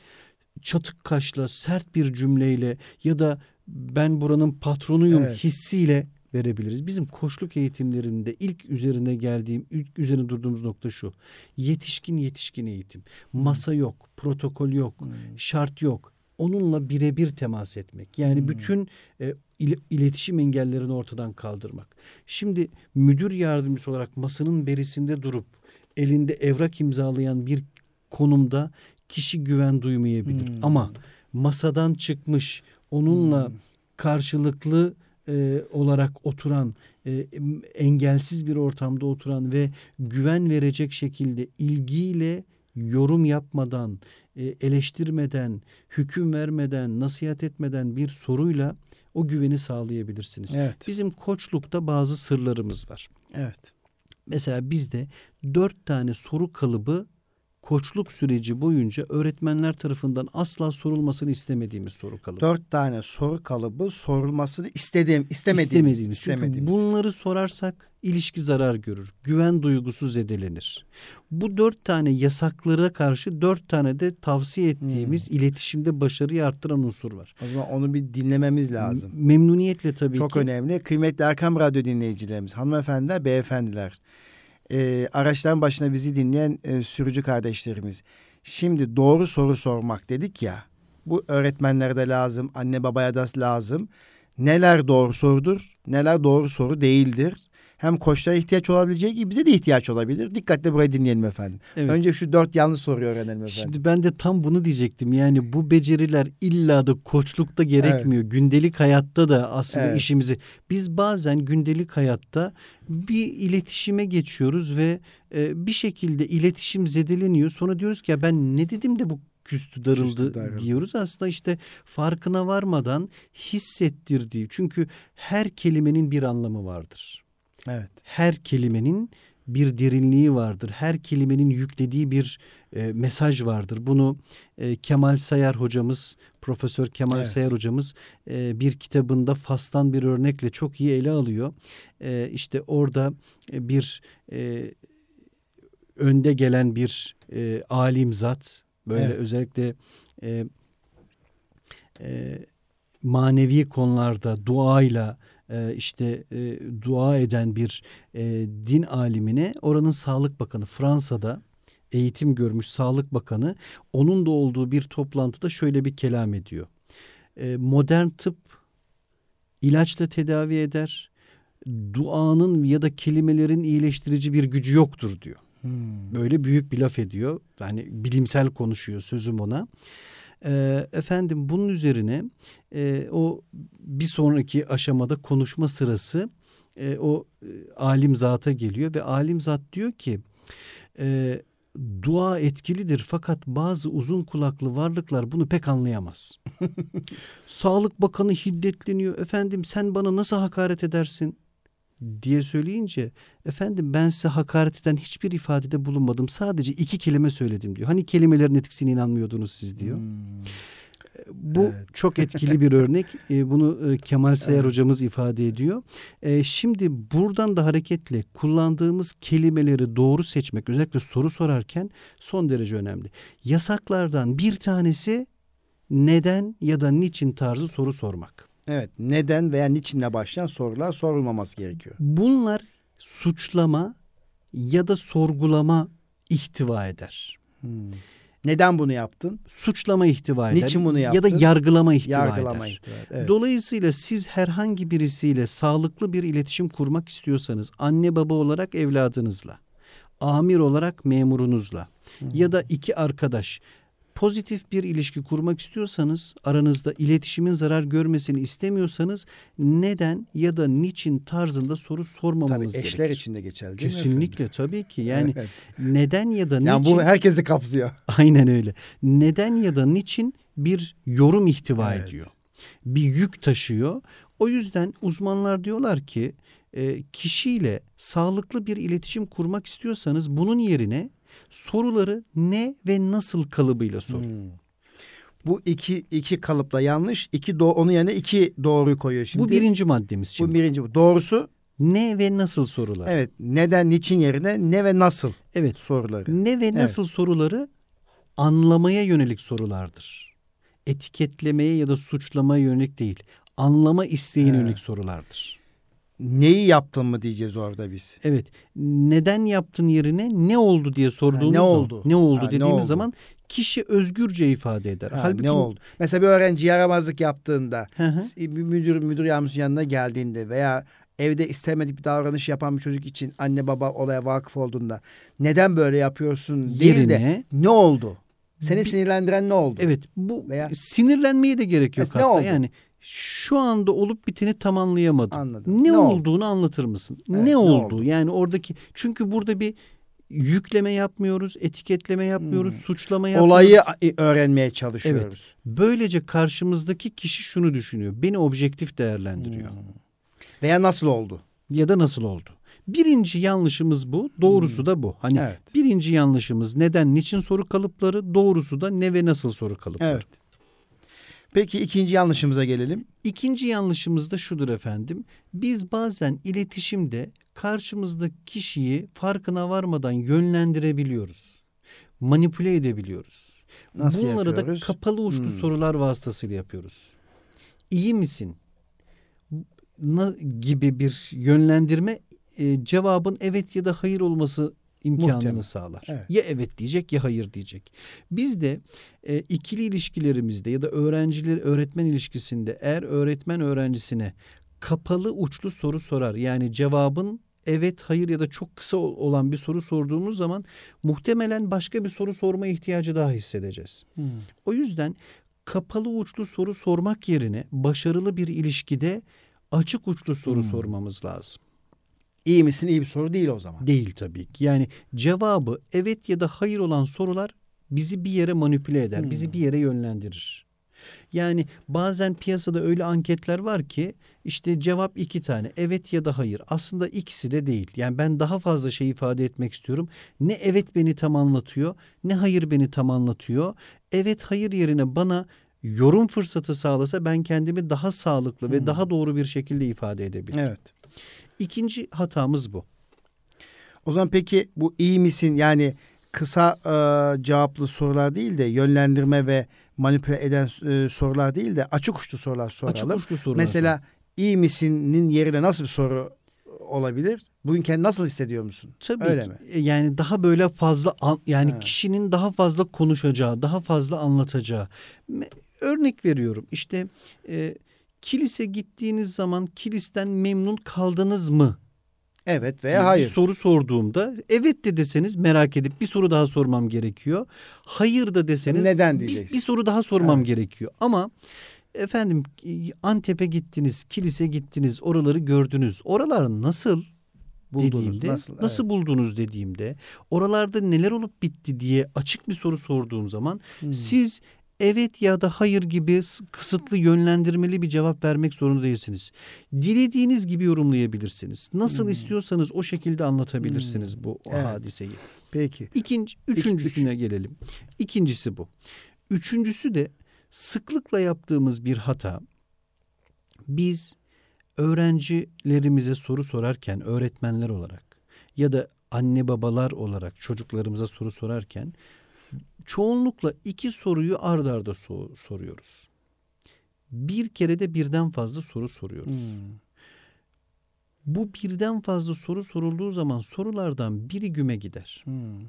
çatık kaşla sert bir cümleyle ya da ben buranın patronuyum Evet. hissiyle verebiliriz. Bizim koçluk eğitimlerinde ilk üzerine geldiğim, ilk üzerine durduğumuz nokta şu. Yetişkin yetişkin eğitim. Masa yok, protokol yok, Hmm. şart yok. Onunla birebir temas etmek. Yani Hmm. bütün e, ile- iletişim engellerini ortadan kaldırmak. Şimdi müdür yardımcısı olarak masanın berisinde durup elinde evrak imzalayan bir konumda kişi güven duymayabilir. Hmm. Ama masadan çıkmış onunla Hmm. karşılıklı e, olarak oturan e, engelsiz bir ortamda oturan ve güven verecek şekilde ilgiyle yorum yapmadan, e, eleştirmeden, hüküm vermeden, nasihat etmeden bir soruyla o güveni sağlayabilirsiniz. Evet. Bizim koçlukta bazı sırlarımız var. Evet. Mesela bizde dört tane soru kalıbı koçluk süreci boyunca öğretmenler tarafından asla sorulmasını istemediğimiz soru kalıbı. Dört tane soru kalıbı sorulmasını istedim, istemediğimiz. İstemediğimiz. Çünkü istemediğimiz. bunları sorarsak ilişki zarar görür. Güven duygusu zedelenir. Bu dört tane yasaklara karşı dört tane de tavsiye ettiğimiz Hmm. iletişimde başarıyı arttıran unsur var. O zaman onu bir dinlememiz lazım. Memnuniyetle tabii Çok ki. önemli. Kıymetli Erkam Radyo dinleyicilerimiz, hanımefendiler, beyefendiler, e, araçların başına bizi dinleyen e, sürücü kardeşlerimiz. Şimdi doğru soru sormak dedik ya, bu öğretmenlere de lazım, anne babaya da lazım. Neler doğru sorudur, neler doğru soru değildir. Hem koçlara ihtiyaç olabileceği gibi bize de ihtiyaç olabilir. Dikkatle burayı dinleyelim efendim. Evet. Önce şu dört yanlış soruyu öğrenelim efendim. Şimdi ben de tam bunu diyecektim. Yani bu beceriler illa da koçlukta gerekmiyor. Gündelik hayatta da aslında Evet. işimizi biz bazen gündelik hayatta bir iletişime geçiyoruz ve e, bir şekilde iletişim zedeleniyor. Sonra diyoruz ki ya ben ne dedim de bu küstü darıldı, Küstü, darıldı. diyoruz. Aslında işte farkına varmadan hissettirdiği. Çünkü her kelimenin bir anlamı vardır Evet. her kelimenin bir derinliği vardır. Her kelimenin yüklediği bir e, mesaj vardır. Bunu e, Kemal Sayar hocamız, Profesör Kemal Evet. Sayar hocamız e, bir kitabında Fas'tan bir örnekle çok iyi ele alıyor. E, işte orada e, bir e, önde gelen bir e, alim zat, böyle Evet. özellikle e, e, manevi konularda duayla e, işte e, dua eden bir e, din alimine oranın Sağlık Bakanı Fransa'da eğitim görmüş Sağlık Bakanı onun da olduğu bir toplantıda şöyle bir kelam ediyor. E, modern tıp ilaçla tedavi eder. Duanın ya da kelimelerin iyileştirici bir gücü yoktur diyor. Hmm. Böyle büyük bir laf ediyor. Yani bilimsel konuşuyor sözüm ona. Ee, efendim bunun üzerine e, o bir sonraki aşamada konuşma sırası e, o e, alim zata geliyor ve alim zat diyor ki e, dua etkilidir fakat bazı uzun kulaklı varlıklar bunu pek anlayamaz. Sağlık Bakanı hiddetleniyor. Efendim sen bana nasıl hakaret edersin? Diye söyleyince efendim ben size hakaret eden hiçbir ifadede bulunmadım. Sadece iki kelime söyledim diyor. Hani kelimelerin etkisine inanmıyordunuz siz diyor. Hmm. Bu Evet. çok etkili bir örnek. E, Bunu e, Kemal Sayar Evet. hocamız ifade ediyor. E, Şimdi buradan da hareketle kullandığımız kelimeleri doğru seçmek özellikle soru sorarken son derece önemli. Yasaklardan bir tanesi neden ya da niçin tarzı soru sormak. Evet. Neden veya niçinle başlayan sorular sorulmaması gerekiyor. Bunlar suçlama ya da sorgulama ihtiva eder. Hmm. Neden bunu yaptın? Suçlama ihtiva eder. Niçin bunu Ya da yaptın? yargılama ihtiva Yargılama eder. ihtiva. Evet. Dolayısıyla siz herhangi birisiyle sağlıklı bir iletişim kurmak istiyorsanız anne baba olarak evladınızla, amir olarak memurunuzla ya da iki arkadaş pozitif bir ilişki kurmak istiyorsanız aranızda iletişimin zarar görmesini istemiyorsanız neden ya da niçin tarzında soru Tabii sormamamız eşler gerekir. için de geçerli değil mi Kesinlikle tabii ki yani Evet. neden ya da Yani niçin bu herkesi kapsıyor. Aynen öyle. Neden ya da niçin bir yorum ihtiva Evet. ediyor. Bir yük taşıyor. O yüzden uzmanlar diyorlar ki e, kişiyle sağlıklı bir iletişim kurmak istiyorsanız bunun yerine soruları ne ve nasıl kalıbıyla sorun. Hmm. Bu iki iki kalıpla yanlış. İki do onun yerine iki doğruyu koyuyor şimdi. Bu birinci maddemiz Bu şimdi. birinci. bu. Doğrusu Ne ve nasıl sorular. evet neden niçin yerine ne ve nasıl Evet. soruları. Ne ve nasıl soruları anlamaya yönelik sorulardır. Etiketlemeye ya da suçlamaya yönelik değil. Anlama isteğine Evet. yönelik sorulardır. Neyi yaptın mı diyeceğiz orada biz. Evet. Neden yaptın yerine ne oldu diye sorduğumuz ne zaman- oldu? Ne oldu Ha, ne dediğimiz oldu? zaman kişi özgürce ifade eder. Ha, Halbuki ne oldu? Mesela bir öğrenci yaramazlık yaptığında Hı müdür müdür yardımcısının yanına geldiğinde veya evde istemedik bir davranış yapan bir çocuk için anne baba olaya vakıf olduğunda neden böyle yapıyorsun değil de Yerine ne oldu? Seni Bir- sinirlendiren ne oldu? evet bu Veya- sinirlenmeye de gerek yok Mesela ne hatta. oldu? Yani şu anda olup biteni tam anlayamadım. Anladım. Ne, Ne oldu? olduğunu anlatır mısın? Evet, ne ne oldu? oldu? Yani oradaki çünkü burada bir yükleme yapmıyoruz, etiketleme yapmıyoruz, Hmm. suçlama yapmıyoruz. Olayı öğrenmeye çalışıyoruz. Böylece karşımızdaki kişi şunu düşünüyor. Beni objektif değerlendiriyor. Hmm. Veya nasıl oldu? Ya da nasıl oldu? Birinci yanlışımız bu. Doğrusu da bu. Hani Evet. birinci yanlışımız neden, niçin soru kalıpları. Doğrusu da ne ve nasıl soru kalıpları. Evet. Peki ikinci yanlışımıza gelelim. İkinci yanlışımız da şudur efendim. Biz bazen iletişimde karşımızdaki kişiyi farkına varmadan yönlendirebiliyoruz. Manipüle edebiliyoruz. Nasıl Bunları yapıyoruz? da kapalı uçlu Hmm. sorular vasıtasıyla yapıyoruz. İyi misin? Na, gibi bir yönlendirme e, cevabın evet ya da hayır olması imkanını Muhtemel. sağlar. Evet. Ya evet diyecek ya hayır diyecek. Biz de e, ikili ilişkilerimizde ya da öğrenciler öğretmen ilişkisinde eğer öğretmen öğrencisine kapalı uçlu soru sorar yani cevabın evet hayır ya da çok kısa ol- olan bir soru sorduğumuz zaman muhtemelen başka bir soru sorma ihtiyacı daha hissedeceğiz. Hmm. O yüzden kapalı uçlu soru sormak yerine başarılı bir ilişkide açık uçlu soru Hmm. sormamız lazım. İyi misin? İyi bir soru değil o zaman. Değil tabii ki. Yani cevabı evet ya da hayır olan sorular bizi bir yere manipüle eder, Hmm. bizi bir yere yönlendirir. Yani bazen piyasada öyle anketler var ki işte cevap iki tane evet ya da hayır aslında ikisi de değil. Yani ben daha fazla şey ifade etmek istiyorum. Ne evet beni tam anlatıyor ne hayır beni tam anlatıyor. Evet hayır yerine bana yorum fırsatı sağlasa ben kendimi daha sağlıklı ve Hmm. daha doğru bir şekilde ifade edebilirim. Evet. İkinci hatamız bu. O zaman peki bu iyi misin yani kısa e, cevaplı sorular değil de yönlendirme ve manipüle eden e, sorular değil de açık uçlu sorular soralım. Açık uçlu sorular. Mesela iyi misinin yerine nasıl bir soru olabilir? Bugün kendini nasıl hissediyor musun? Tabii Öyle ki. mi? E, Yani daha böyle fazla an- yani Ha. kişinin daha fazla konuşacağı, daha fazla anlatacağı. Örnek veriyorum. İşte e, kilise gittiğiniz zaman kilisten memnun kaldınız mı? Evet veya hayır. Bir soru sorduğumda evet de deseniz merak edip bir soru daha sormam gerekiyor. Hayır da deseniz Neden bir, diyeceksin? bir soru daha sormam Evet. gerekiyor. Ama efendim Antep'e gittiniz, kilise gittiniz, oraları gördünüz. Oralar nasıl? Buldunuz, dediğimde nasıl? nasıl, Evet. buldunuz dediğimde oralarda neler olup bitti diye açık bir soru sorduğum zaman Hmm. siz evet ya da hayır gibi kısıtlı yönlendirmeli bir cevap vermek zorunda değilsiniz. Dilediğiniz gibi yorumlayabilirsiniz. Nasıl Hmm. istiyorsanız o şekilde anlatabilirsiniz bu Evet. hadiseyi. Peki. İkinci, üçüncüsüne gelelim. İkincisi bu. Üçüncüsü de Sıklıkla yaptığımız bir hata biz öğrencilerimize soru sorarken öğretmenler olarak ya da anne babalar olarak çocuklarımıza soru sorarken çoğunlukla iki soruyu ard arda so- soruyoruz. Bir kere de birden fazla soru soruyoruz. Hmm. Bu birden fazla soru sorulduğu zaman sorulardan biri güme gider. Hmm.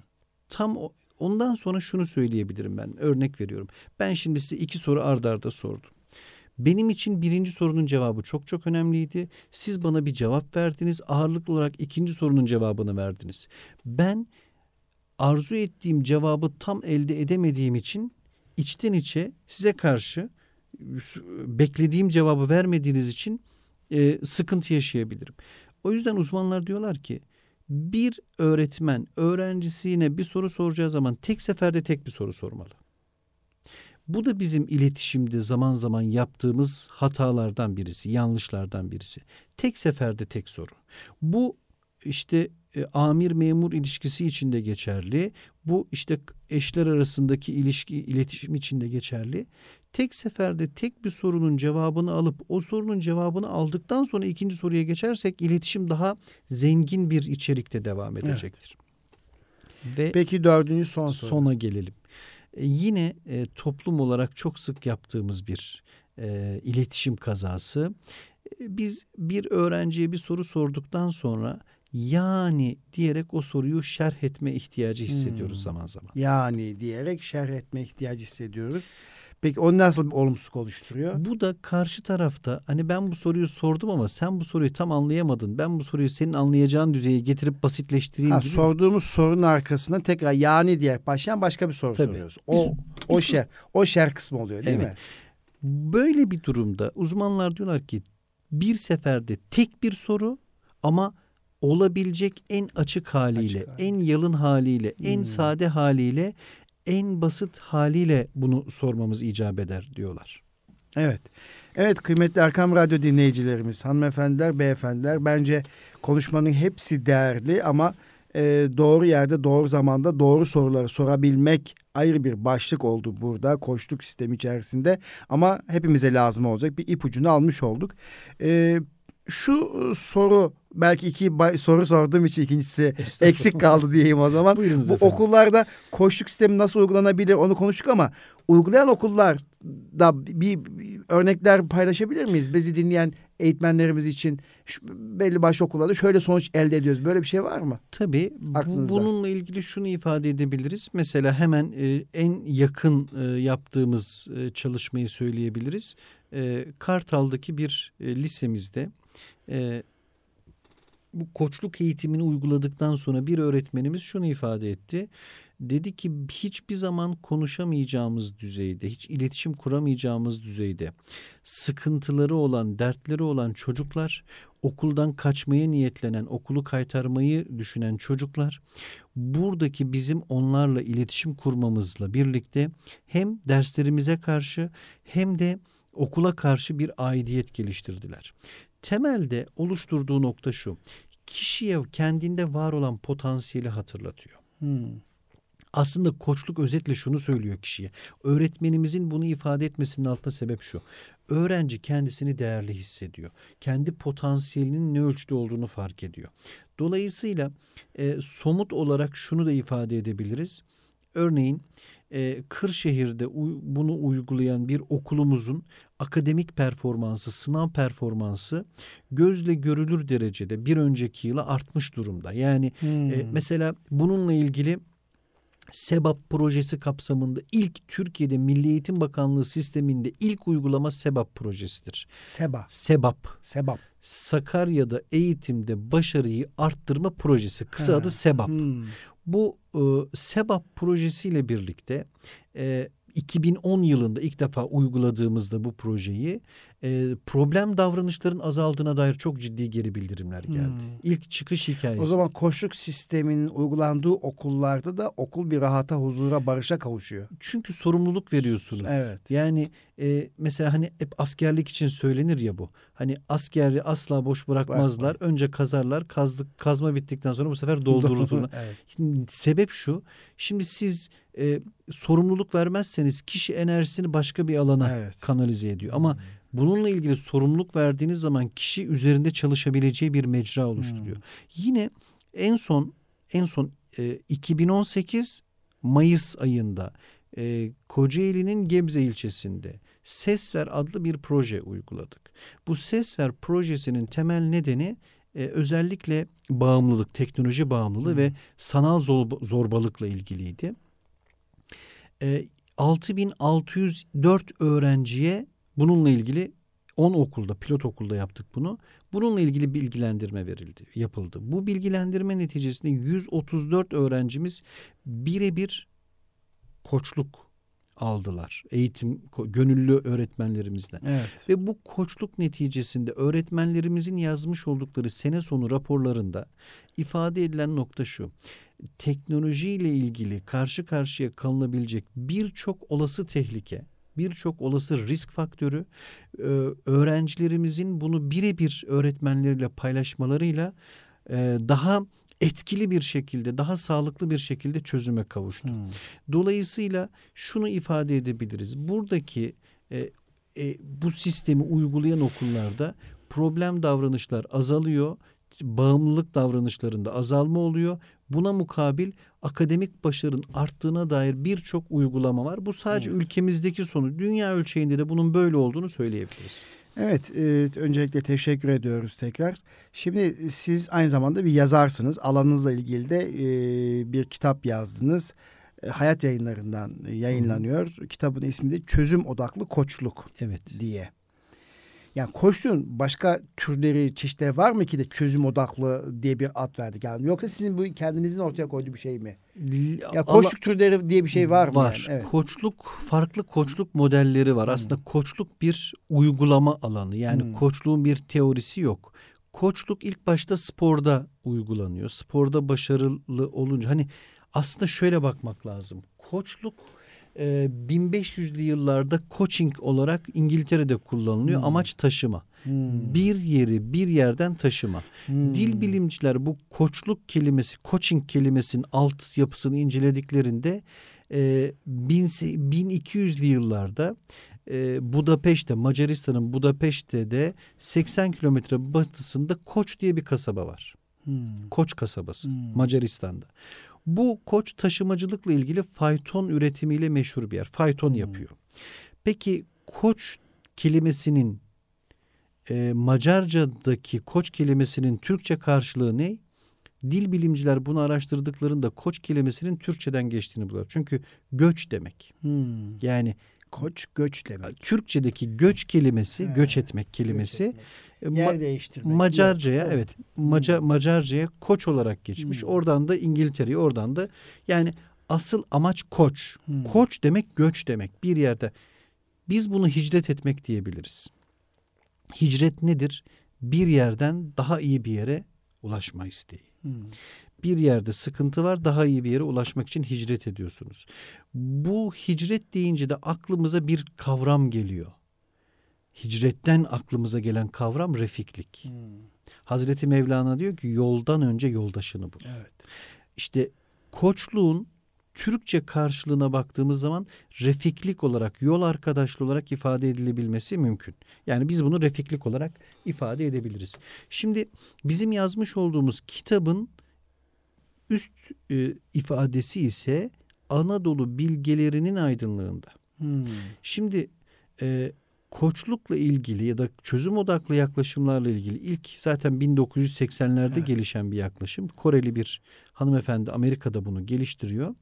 Tam o, ondan sonra şunu söyleyebilirim ben. Örnek veriyorum. Ben şimdi size iki soru ard arda sordum. Benim için birinci sorunun cevabı çok çok önemliydi. Siz bana bir cevap verdiniz. Ağırlıklı olarak ikinci sorunun cevabını verdiniz. Ben arzu ettiğim cevabı tam elde edemediğim için içten içe size karşı beklediğim cevabı vermediğiniz için e, sıkıntı yaşayabilirim. O yüzden uzmanlar diyorlar ki bir öğretmen öğrencisine bir soru soracağı zaman tek seferde tek bir soru sormalı. Bu da bizim iletişimde zaman zaman yaptığımız hatalardan birisi, yanlışlardan birisi. Tek seferde tek soru. Bu işte e, amir memur ilişkisi içinde geçerli. Bu işte eşler arasındaki ilişki iletişim içinde geçerli. Tek seferde tek bir sorunun cevabını alıp o sorunun cevabını aldıktan sonra ikinci soruya geçersek iletişim daha zengin bir içerikte devam edecektir. Evet. Ve Peki dördüncü son soru. Sona gelelim. E, yine e, toplum olarak çok sık yaptığımız bir e, iletişim kazası. E, biz bir öğrenciye bir soru sorduktan sonra yani diyerek o soruyu şerh etme ihtiyacı hissediyoruz hmm. zaman zaman. Yani diyerek şerh etme ihtiyacı hissediyoruz. Peki o nasıl bir olumsuzluk oluşturuyor? Bu da karşı tarafta hani ben bu soruyu sordum ama sen bu soruyu tam anlayamadın. Ben bu soruyu senin anlayacağın düzeye getirip basitleştireyim ha, gibi. Sorduğumuz sorunun arkasına tekrar yani diye başlayan başka bir soru Tabii. soruyoruz. O Biz, o şer o şer kısmı oluyor değil evet. mi? Böyle bir durumda uzmanlar diyorlar ki bir seferde tek bir soru ama olabilecek en açık haliyle, açık hali. en yalın haliyle, hmm. en sade haliyle en basit haliyle bunu sormamız icap eder diyorlar. Evet. Evet kıymetli Erkam Radyo dinleyicilerimiz, hanımefendiler, beyefendiler bence konuşmanın hepsi değerli ama e, doğru yerde, doğru zamanda doğru soruları sorabilmek ayrı bir başlık oldu burada koştuk sistemi içerisinde ama hepimize lazım olacak bir ipucunu almış olduk. E, şu soru belki iki soru sorduğum için ikincisi eksik kaldı diyeyim o zaman. Buyurunuz Bu efendim. okullarda koçluk sistemi nasıl uygulanabilir onu konuştuk ama uygulayan okullar da bir, bir örnekler paylaşabilir miyiz? Bizi dinleyen eğitmenlerimiz için şu, belli başlı okullarda şöyle sonuç elde ediyoruz. Böyle bir şey var mı? Tabii. Bu, bununla ilgili şunu ifade edebiliriz. Mesela hemen e, en yakın e, yaptığımız e, çalışmayı söyleyebiliriz. E, Kartal'daki bir e, lisemizde e, bu koçluk eğitimini uyguladıktan sonra bir öğretmenimiz şunu ifade etti. Dedi ki hiçbir zaman konuşamayacağımız düzeyde, hiç iletişim kuramayacağımız düzeyde sıkıntıları olan, dertleri olan çocuklar, okuldan kaçmaya niyetlenen, okulu kaytarmayı düşünen çocuklar buradaki bizim onlarla iletişim kurmamızla birlikte hem derslerimize karşı hem de okula karşı bir aidiyet geliştirdiler temelde oluşturduğu nokta şu. Kişiye kendinde var olan potansiyeli hatırlatıyor. Hmm. Aslında koçluk özetle şunu söylüyor kişiye. Öğretmenimizin bunu ifade etmesinin altında sebep şu. Öğrenci kendisini değerli hissediyor. Kendi potansiyelinin ne ölçüde olduğunu fark ediyor. Dolayısıyla e, somut olarak şunu da ifade edebiliriz. Örneğin e, Kırşehir'de bunu uygulayan bir okulumuzun akademik performansı, sınav performansı gözle görülür derecede bir önceki yıla artmış durumda. Yani e, hmm. e, mesela bununla ilgili SEBAP projesi kapsamında ilk Türkiye'de Milli Eğitim Bakanlığı sisteminde ilk uygulama SEBAP projesidir. SEBA. SEBAP. SEBAP. Sakarya'da eğitimde başarıyı arttırma projesi. Kısa ha. adı SEBAP. Hmm. Bu e, SEBAP projesiyle birlikte e, 2010 yılında ilk defa uyguladığımızda bu projeyi e, problem davranışların azaldığına dair çok ciddi geri bildirimler geldi. Hmm. İlk çıkış hikayesi. O zaman koçluk sisteminin uygulandığı okullarda da okul bir rahata, huzura, barışa kavuşuyor. Çünkü sorumluluk veriyorsunuz. Evet. Yani e, mesela hani hep askerlik için söylenir ya bu. Hani askeri asla boş bırakmazlar. Bırakma. Önce kazarlar. Kazdık, kazma bittikten sonra bu sefer doldururlar. evet. Şimdi, sebep şu. Şimdi siz e, sorumluluk vermezseniz kişi enerjisini başka bir alana evet. kanalize ediyor. Ama hmm. Bununla ilgili sorumluluk verdiğiniz zaman kişi üzerinde çalışabileceği bir mecra oluşturuyor. Hmm. Yine en son en son e, 2018 Mayıs ayında e, Kocaeli'nin Gebze ilçesinde Sesver adlı bir proje uyguladık. Bu Sesver projesinin temel nedeni e, özellikle bağımlılık, teknoloji bağımlılığı hmm. ve sanal zorbalıkla ilgiliydi. E, 6604 öğrenciye bununla ilgili 10 okulda, pilot okulda yaptık bunu. Bununla ilgili bilgilendirme verildi, yapıldı. Bu bilgilendirme neticesinde 134 öğrencimiz birebir koçluk aldılar. Eğitim gönüllü öğretmenlerimizden. Evet. Ve bu koçluk neticesinde öğretmenlerimizin yazmış oldukları sene sonu raporlarında ifade edilen nokta şu. Teknolojiyle ilgili karşı karşıya kalınabilecek birçok olası tehlike, birçok olası risk faktörü öğrencilerimizin bunu birebir öğretmenleriyle paylaşmalarıyla daha etkili bir şekilde, daha sağlıklı bir şekilde çözüme kavuştu. Hmm. Dolayısıyla şunu ifade edebiliriz. Buradaki e, e, bu sistemi uygulayan okullarda problem davranışlar azalıyor, bağımlılık davranışlarında azalma oluyor. Buna mukabil akademik başarının arttığına dair birçok uygulama var. Bu sadece evet. ülkemizdeki sonu. Dünya ölçeğinde de bunun böyle olduğunu söyleyebiliriz. Evet, e, öncelikle teşekkür ediyoruz tekrar. Şimdi siz aynı zamanda bir yazarsınız. Alanınızla ilgili de e, bir kitap yazdınız. E, hayat yayınlarından yayınlanıyor. Hı. Kitabın ismi de Çözüm Odaklı Koçluk evet. diye. Yani koçluğun başka türleri, çeşitleri var mı ki de çözüm odaklı diye bir ad verdik? Yani yoksa sizin bu kendinizin ortaya koyduğu bir şey mi? Ya koçluk Allah, türleri diye bir şey var mı? Var. Yani? Evet. Koçluk, farklı koçluk modelleri var. Hmm. Aslında koçluk bir uygulama alanı. Yani hmm. koçluğun bir teorisi yok. Koçluk ilk başta sporda uygulanıyor. Sporda başarılı olunca hani aslında şöyle bakmak lazım. Koçluk 1500'lü ee, yıllarda coaching olarak İngiltere'de kullanılıyor. Hmm. Amaç taşıma. Hmm. Bir yeri bir yerden taşıma. Hmm. Dil bilimciler bu koçluk kelimesi, coaching kelimesinin alt yapısını incelediklerinde e, 1200'lü yıllarda e, Budapeşte, Macaristan'ın Budapeşte'de 80 kilometre batısında Koç diye bir kasaba var. Hmm. Koç kasabası hmm. Macaristan'da. Bu koç taşımacılıkla ilgili fayton üretimiyle meşhur bir yer. Fayton hmm. yapıyor. Peki koç kelimesinin e, Macarca'daki koç kelimesinin Türkçe karşılığı ne? Dil bilimciler bunu araştırdıklarında koç kelimesinin Türkçeden geçtiğini buluyor. Çünkü göç demek. Hmm. Yani koç göç demek. Türkçedeki göç kelimesi, He. göç etmek kelimesi göç etmek. E, Yer değiştirmek. Macarca'ya evet, evet Maca, Macarca'ya koç olarak geçmiş. Hmm. Oradan da İngiltere'ye oradan da yani asıl amaç koç. Hmm. Koç demek göç demek bir yerde. Biz bunu hicret etmek diyebiliriz. Hicret nedir? Bir yerden daha iyi bir yere ulaşma isteği. Hmm. Bir yerde sıkıntı var daha iyi bir yere ulaşmak için hicret ediyorsunuz. Bu hicret deyince de aklımıza bir kavram geliyor hicretten aklımıza gelen kavram refiklik. Hmm. Hazreti Mevlana diyor ki yoldan önce yoldaşını bul. Evet. İşte koçluğun Türkçe karşılığına baktığımız zaman refiklik olarak, yol arkadaşlığı olarak ifade edilebilmesi mümkün. Yani biz bunu refiklik olarak ifade edebiliriz. Şimdi bizim yazmış olduğumuz kitabın üst e, ifadesi ise Anadolu bilgelerinin aydınlığında. Hmm. Şimdi e, koçlukla ilgili ya da çözüm odaklı yaklaşımlarla ilgili ilk zaten 1980'lerde evet. gelişen bir yaklaşım. Koreli bir hanımefendi Amerika'da bunu geliştiriyor.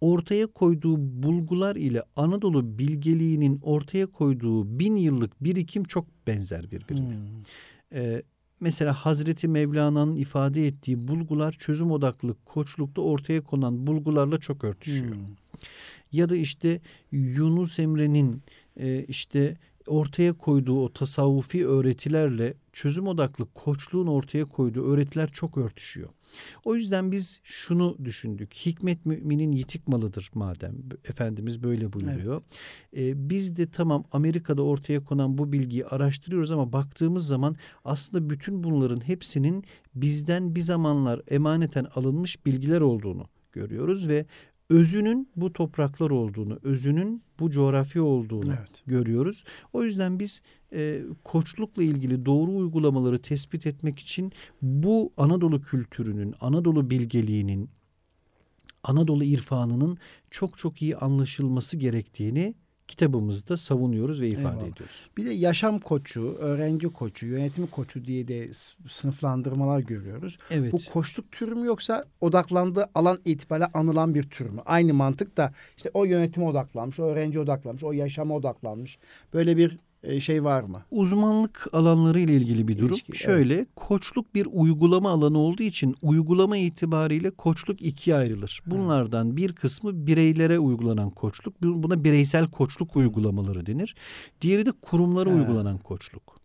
Ortaya koyduğu bulgular ile Anadolu bilgeliğinin ortaya koyduğu bin yıllık birikim çok benzer birbirine. Hmm. Ee, mesela Hazreti Mevlana'nın ifade ettiği bulgular çözüm odaklı koçlukta ortaya konan bulgularla çok örtüşüyor. Hmm. Ya da işte Yunus Emre'nin e, işte ortaya koyduğu o tasavvufi öğretilerle çözüm odaklı koçluğun ortaya koyduğu öğretiler çok örtüşüyor. O yüzden biz şunu düşündük. Hikmet müminin yitik malıdır madem. Efendimiz böyle buyuruyor. Evet. Ee, biz de tamam Amerika'da ortaya konan bu bilgiyi araştırıyoruz ama baktığımız zaman aslında bütün bunların hepsinin bizden bir zamanlar emaneten alınmış bilgiler olduğunu görüyoruz ve özünün bu topraklar olduğunu, özünün bu coğrafya olduğunu evet. görüyoruz. O yüzden biz e, koçlukla ilgili doğru uygulamaları tespit etmek için bu Anadolu kültürünün, Anadolu bilgeliğinin, Anadolu irfanının çok çok iyi anlaşılması gerektiğini kitabımızda savunuyoruz ve ifade Eyvallah. ediyoruz. Bir de yaşam koçu, öğrenci koçu, yönetim koçu diye de sınıflandırmalar görüyoruz. Evet. Bu koçluk türü mü yoksa odaklandığı alan itibariyle anılan bir tür mü? Aynı mantık da işte o yönetime odaklanmış, o öğrenci odaklanmış, o yaşama odaklanmış. Böyle bir şey var mı? Uzmanlık alanları ile ilgili bir durum. İlişki, Şöyle evet. koçluk bir uygulama alanı olduğu için uygulama itibariyle koçluk ikiye ayrılır. Bunlardan bir kısmı bireylere uygulanan koçluk. Buna bireysel koçluk uygulamaları denir. Diğeri de kurumlara ha. uygulanan koçluk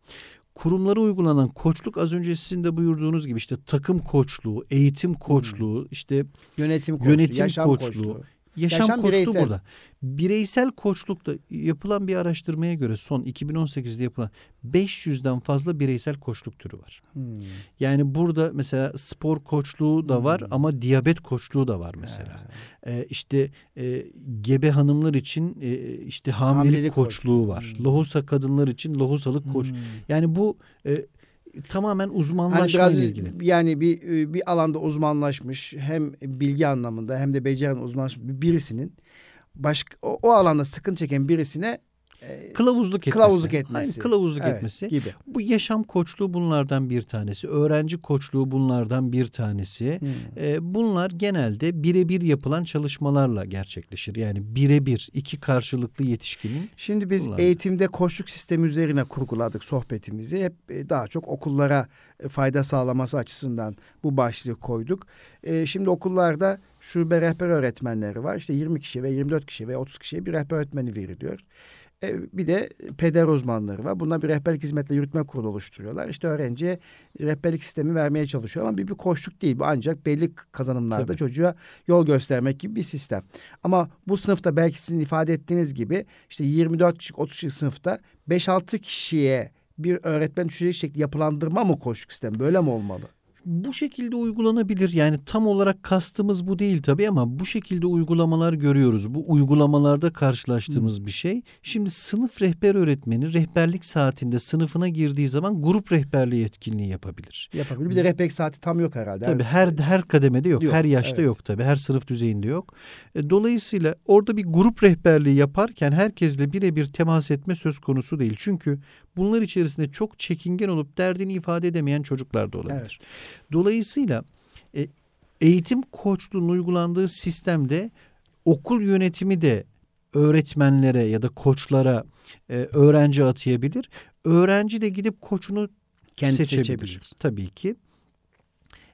kurumlara uygulanan koçluk az önce sizin de buyurduğunuz gibi işte takım koçluğu, eğitim koçluğu, işte yönetim koçluğu, yönetim yaşam koçluğu, koçluğu yaşam, yaşam koçluğu bireysel. burada. Bireysel koçlukta yapılan bir araştırmaya göre son 2018'de yapılan 500'den fazla bireysel koçluk türü var. Hmm. Yani burada mesela spor koçluğu da var hmm. ama diyabet koçluğu da var mesela. Ee, işte e, gebe hanımlar için e, işte hamilelik, hamilelik koçluğu, koçluğu var. Hmm. Lohusa kadınlar için lohusalık hmm. koç. Yani bu e, tamamen uzmanlaşma hani ile ilgili. Yani bir bir alanda uzmanlaşmış hem bilgi anlamında hem de beceri uzmanlaşmış birisinin başka o, o alanda sıkıntı çeken birisine e, kılavuzluk etmesi. Kılavuzluk etmesi. Aynen, kılavuzluk evet, etmesi. Gibi. Bu yaşam koçluğu bunlardan bir tanesi. Öğrenci koçluğu bunlardan bir tanesi. Hmm. E, bunlar genelde birebir yapılan çalışmalarla gerçekleşir. Yani birebir iki karşılıklı yetişkinin. Şimdi biz bunlar. eğitimde koçluk sistemi üzerine kurguladık sohbetimizi. Hep e, daha çok okullara e, fayda sağlaması açısından bu başlığı koyduk. E, şimdi okullarda şube rehber öğretmenleri var. İşte 20 kişi ve 24 kişi ve 30 kişiye bir rehber öğretmeni veriliyor. E, bir de peder uzmanları var. Bunlar bir rehberlik hizmetle yürütme kurulu oluşturuyorlar. İşte öğrenciye rehberlik sistemi vermeye çalışıyor ama bir, bir koşluk değil. Bu ancak belli kazanımlarda Tabii. çocuğa yol göstermek gibi bir sistem. Ama bu sınıfta belki sizin ifade ettiğiniz gibi işte 24 kişi 30 kişi sınıfta 5-6 kişiye bir öğretmen düşecek şekilde yapılandırma mı koşluk sistemi? Böyle mi olmalı? Bu şekilde uygulanabilir. Yani tam olarak kastımız bu değil tabii ama bu şekilde uygulamalar görüyoruz. Bu uygulamalarda karşılaştığımız Hı. bir şey. Şimdi sınıf rehber öğretmeni rehberlik saatinde sınıfına girdiği zaman grup rehberliği etkinliği yapabilir. Yapabilir. Bir de rehberlik saati tam yok herhalde. Tabii her her kademede yok. yok her yaşta evet. yok tabii. Her sınıf düzeyinde yok. E, dolayısıyla orada bir grup rehberliği yaparken herkesle birebir temas etme söz konusu değil. Çünkü bunlar içerisinde çok çekingen olup derdini ifade edemeyen çocuklar da olabilir. Evet. Dolayısıyla e, eğitim koçluğunun uygulandığı sistemde okul yönetimi de öğretmenlere ya da koçlara e, öğrenci atayabilir. Öğrenci de gidip koçunu kendi seçebilir. seçebilir. Tabii ki.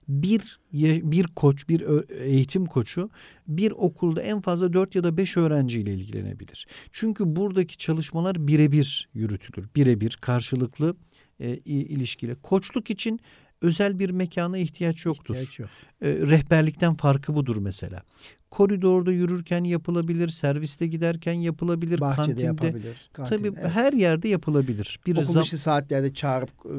Bir bir koç, bir eğitim koçu bir okulda en fazla dört ya da beş öğrenciyle ilgilenebilir. Çünkü buradaki çalışmalar birebir yürütülür. Birebir karşılıklı e, ilişkiyle. Koçluk için özel bir mekana ihtiyaç yoktur. İhtiyaç yok. E, rehberlikten farkı budur mesela. Koridorda yürürken yapılabilir, serviste giderken yapılabilir, Bahçede kantinde. yapabilir. Kantin, tabii evet. her yerde yapılabilir. Bir Okul zam- saatlerde çağırıp e,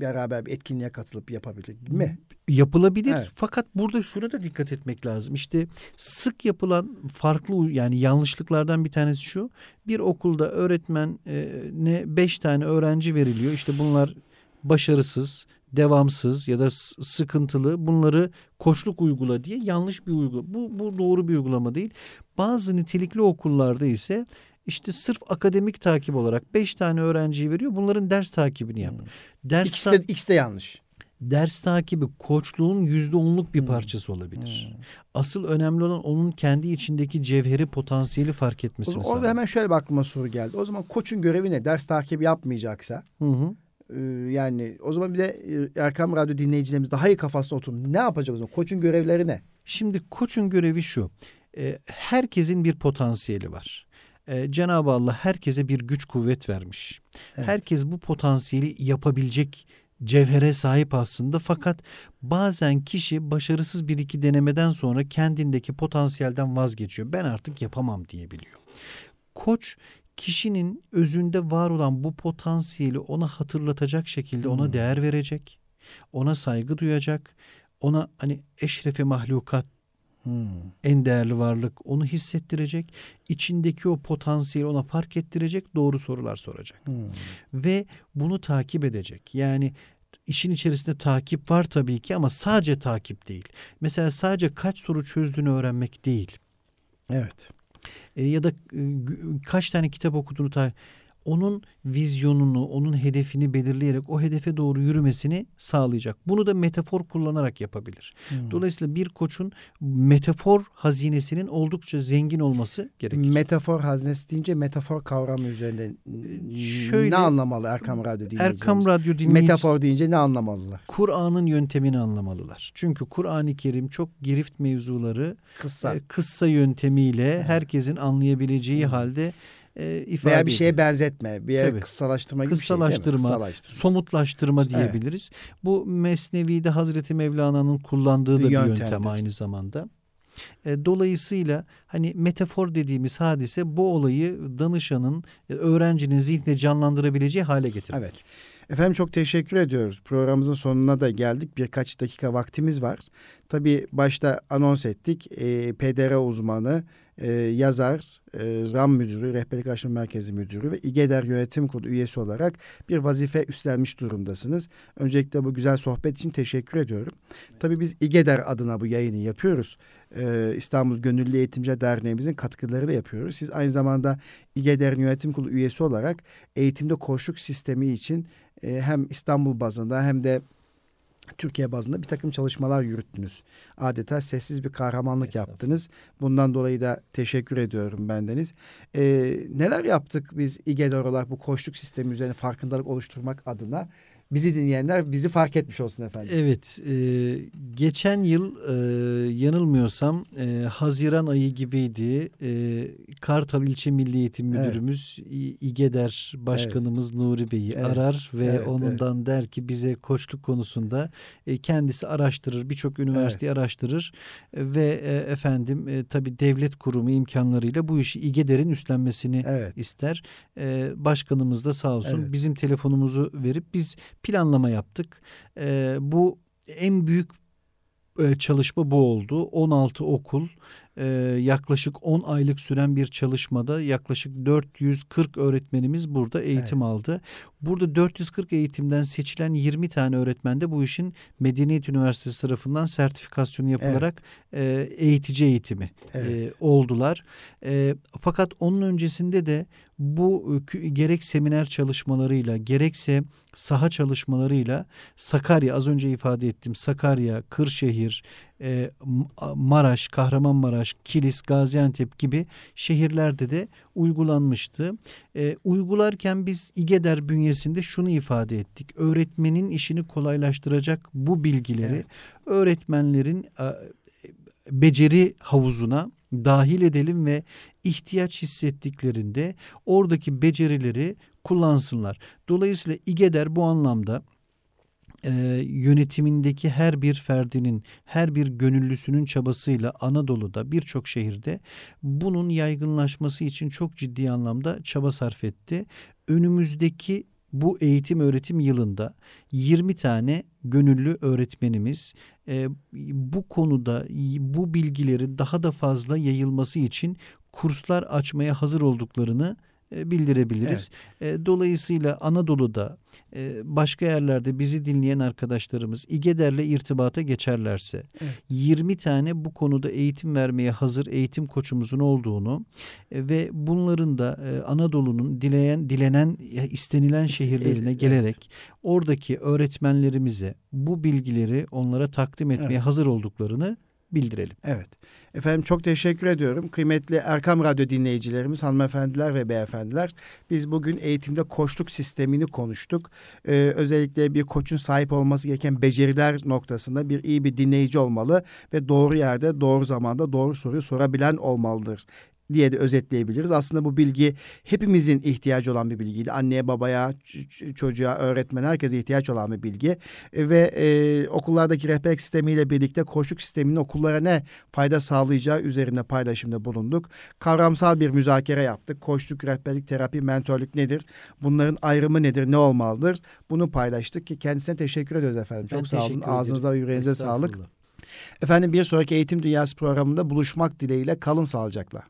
beraber bir etkinliğe katılıp yapabilir mi? Yapılabilir. Evet. Fakat burada şuna da dikkat etmek lazım. İşte sık yapılan farklı yani yanlışlıklardan bir tanesi şu. Bir okulda öğretmen ne beş tane öğrenci veriliyor. İşte bunlar başarısız, devamsız ya da sıkıntılı bunları koçluk uygula diye yanlış bir uygulama. Bu, bu doğru bir uygulama değil. Bazı nitelikli okullarda ise işte sırf akademik takip olarak beş tane öğrenciyi veriyor. Bunların ders takibini yap. Hmm. Ders ikisi, de, ikisi de yanlış. Ders takibi koçluğun yüzde onluk bir hmm. parçası olabilir. Hmm. Asıl önemli olan onun kendi içindeki cevheri potansiyeli fark etmesini Orada sağlar. hemen şöyle bir aklıma soru geldi. O zaman koçun görevi ne? Ders takibi yapmayacaksa. Hı hı. Ee, yani o zaman bir de e, Erkam Radyo dinleyicilerimiz daha iyi kafasına oturup ne yapacak o zaman? Koçun görevleri ne? Şimdi koçun görevi şu. E, herkesin bir potansiyeli var. e, Cenab-ı Allah herkese bir güç kuvvet vermiş. Evet. Herkes bu potansiyeli yapabilecek cevhere sahip aslında fakat bazen kişi başarısız bir iki denemeden sonra kendindeki potansiyelden vazgeçiyor. Ben artık yapamam diyebiliyor. Koç kişinin özünde var olan bu potansiyeli ona hatırlatacak şekilde ona hmm. değer verecek. Ona saygı duyacak. Ona hani eşrefe mahlukat Hmm. En değerli varlık onu hissettirecek. içindeki o potansiyeli ona fark ettirecek. Doğru sorular soracak. Hmm. Ve bunu takip edecek. Yani işin içerisinde takip var tabii ki ama sadece takip değil. Mesela sadece kaç soru çözdüğünü öğrenmek değil. Evet. E, ya da e, kaç tane kitap okuduğunu takip onun vizyonunu, onun hedefini belirleyerek o hedefe doğru yürümesini sağlayacak. Bunu da metafor kullanarak yapabilir. Hmm. Dolayısıyla bir koçun metafor hazinesinin oldukça zengin olması gerekir. Metafor hazinesi deyince metafor kavramı üzerinde Şöyle, ne anlamalı Erkam Radyo dinleyicilerimiz? Erkam Radyo dinleyici, Metafor deyince ne anlamalılar? Kur'an'ın yöntemini anlamalılar. Çünkü Kur'an-ı Kerim çok girift mevzuları kıssa, e, kıssa yöntemiyle hmm. herkesin anlayabileceği hmm. halde e, ifade Veya bir şeye benzetme, bir yere kıssalaştırma gibi kıssalaştırma, şey Kıssalaştırma, somutlaştırma diyebiliriz. Evet. Bu Mesnevi'de Hazreti Mevlana'nın kullandığı bir da bir yöntem aynı zamanda. Dolayısıyla hani metafor dediğimiz hadise bu olayı danışanın, öğrencinin zihninde canlandırabileceği hale getirir. Evet. Efendim çok teşekkür ediyoruz. Programımızın sonuna da geldik. Birkaç dakika vaktimiz var. Tabii başta anons ettik. E, PDR uzmanı, e, yazar, e, RAM müdürü, rehberlik araştırma merkezi müdürü ve İGEDER yönetim kurulu üyesi olarak bir vazife üstlenmiş durumdasınız. Öncelikle bu güzel sohbet için teşekkür ediyorum. Tabii biz İGEDER adına bu yayını yapıyoruz. E, İstanbul Gönüllü Eğitimci Derneğimizin katkılarıyla yapıyoruz. Siz aynı zamanda İGEDER yönetim kurulu üyesi olarak eğitimde koşluk sistemi için e, hem İstanbul bazında hem de Türkiye bazında bir takım çalışmalar yürüttünüz. Adeta sessiz bir kahramanlık yaptınız. Bundan dolayı da teşekkür ediyorum bendeniz. Ee, neler yaptık biz İGED olarak bu koşluk sistemi üzerine farkındalık oluşturmak adına? Bizi dinleyenler bizi fark etmiş olsun efendim. Evet, e, geçen yıl e, yanılmıyorsam e, Haziran ayı gibiydi. E, Kartal İlçe Milli Eğitim Müdürümüz evet. İGEDER Başkanımız evet. Nuri Bey'i evet. arar ve evet, onundan evet. der ki bize koçluk konusunda e, kendisi araştırır, birçok üniversiteyi evet. araştırır ve e, efendim e, tabii devlet kurumu imkanlarıyla bu işi İGEDER'in üstlenmesini evet. ister. E, başkanımız da sağ olsun evet. bizim telefonumuzu verip biz planlama yaptık. E, bu en büyük e, çalışma bu oldu. 16 okul e, yaklaşık 10 aylık süren bir çalışmada yaklaşık 440 öğretmenimiz burada eğitim evet. aldı. Burada 440 eğitimden seçilen 20 tane öğretmen de bu işin Medeniyet Üniversitesi tarafından sertifikasyonu yapılarak evet. e, eğitici eğitimi evet. e, oldular. E, fakat onun öncesinde de bu gerek seminer çalışmalarıyla gerekse saha çalışmalarıyla Sakarya az önce ifade ettim Sakarya, Kırşehir, e, Maraş, Kahramanmaraş, Kilis, Gaziantep gibi şehirlerde de uygulanmıştı. E, uygularken biz İGEDER bünyesinde şunu ifade ettik. Öğretmenin işini kolaylaştıracak bu bilgileri evet. öğretmenlerin e, beceri havuzuna dahil edelim ve ihtiyaç hissettiklerinde oradaki becerileri kullansınlar. Dolayısıyla İGEDER bu anlamda e, yönetimindeki her bir ferdinin, her bir gönüllüsünün çabasıyla Anadolu'da birçok şehirde bunun yaygınlaşması için çok ciddi anlamda çaba sarf etti. Önümüzdeki bu eğitim öğretim yılında 20 tane gönüllü öğretmenimiz e, bu konuda bu bilgilerin daha da fazla yayılması için kurslar açmaya hazır olduklarını bildirebiliriz. Evet. E, dolayısıyla Anadolu'da e, başka yerlerde bizi dinleyen arkadaşlarımız İGEDER'le irtibata geçerlerse evet. 20 tane bu konuda eğitim vermeye hazır eğitim koçumuzun olduğunu ve bunların da Anadolu'nun dileyen dilenen istenilen şehirlerine gelerek evet. oradaki öğretmenlerimize bu bilgileri onlara takdim etmeye evet. hazır olduklarını bildirelim. Evet. Efendim çok teşekkür ediyorum. Kıymetli Erkam Radyo dinleyicilerimiz, hanımefendiler ve beyefendiler. Biz bugün eğitimde koçluk sistemini konuştuk. Ee, özellikle bir koçun sahip olması gereken beceriler noktasında bir iyi bir dinleyici olmalı ve doğru yerde, doğru zamanda doğru soruyu sorabilen olmalıdır diye de özetleyebiliriz. Aslında bu bilgi hepimizin ihtiyacı olan bir bilgiydi. Anneye, babaya, çocuğa, öğretmene herkese ihtiyaç olan bir bilgi. E, ve e, okullardaki rehberlik sistemiyle birlikte koçluk sisteminin okullara ne fayda sağlayacağı üzerine paylaşımda bulunduk. Kavramsal bir müzakere yaptık. Koçluk, rehberlik, terapi, mentörlük nedir? Bunların ayrımı nedir? Ne olmalıdır? Bunu paylaştık ki kendisine teşekkür ediyoruz efendim. Ben Çok sağ olun. Ağzınıza ve yüreğinize sağlık. Efendim bir sonraki Eğitim Dünyası programında buluşmak dileğiyle kalın sağlıcakla.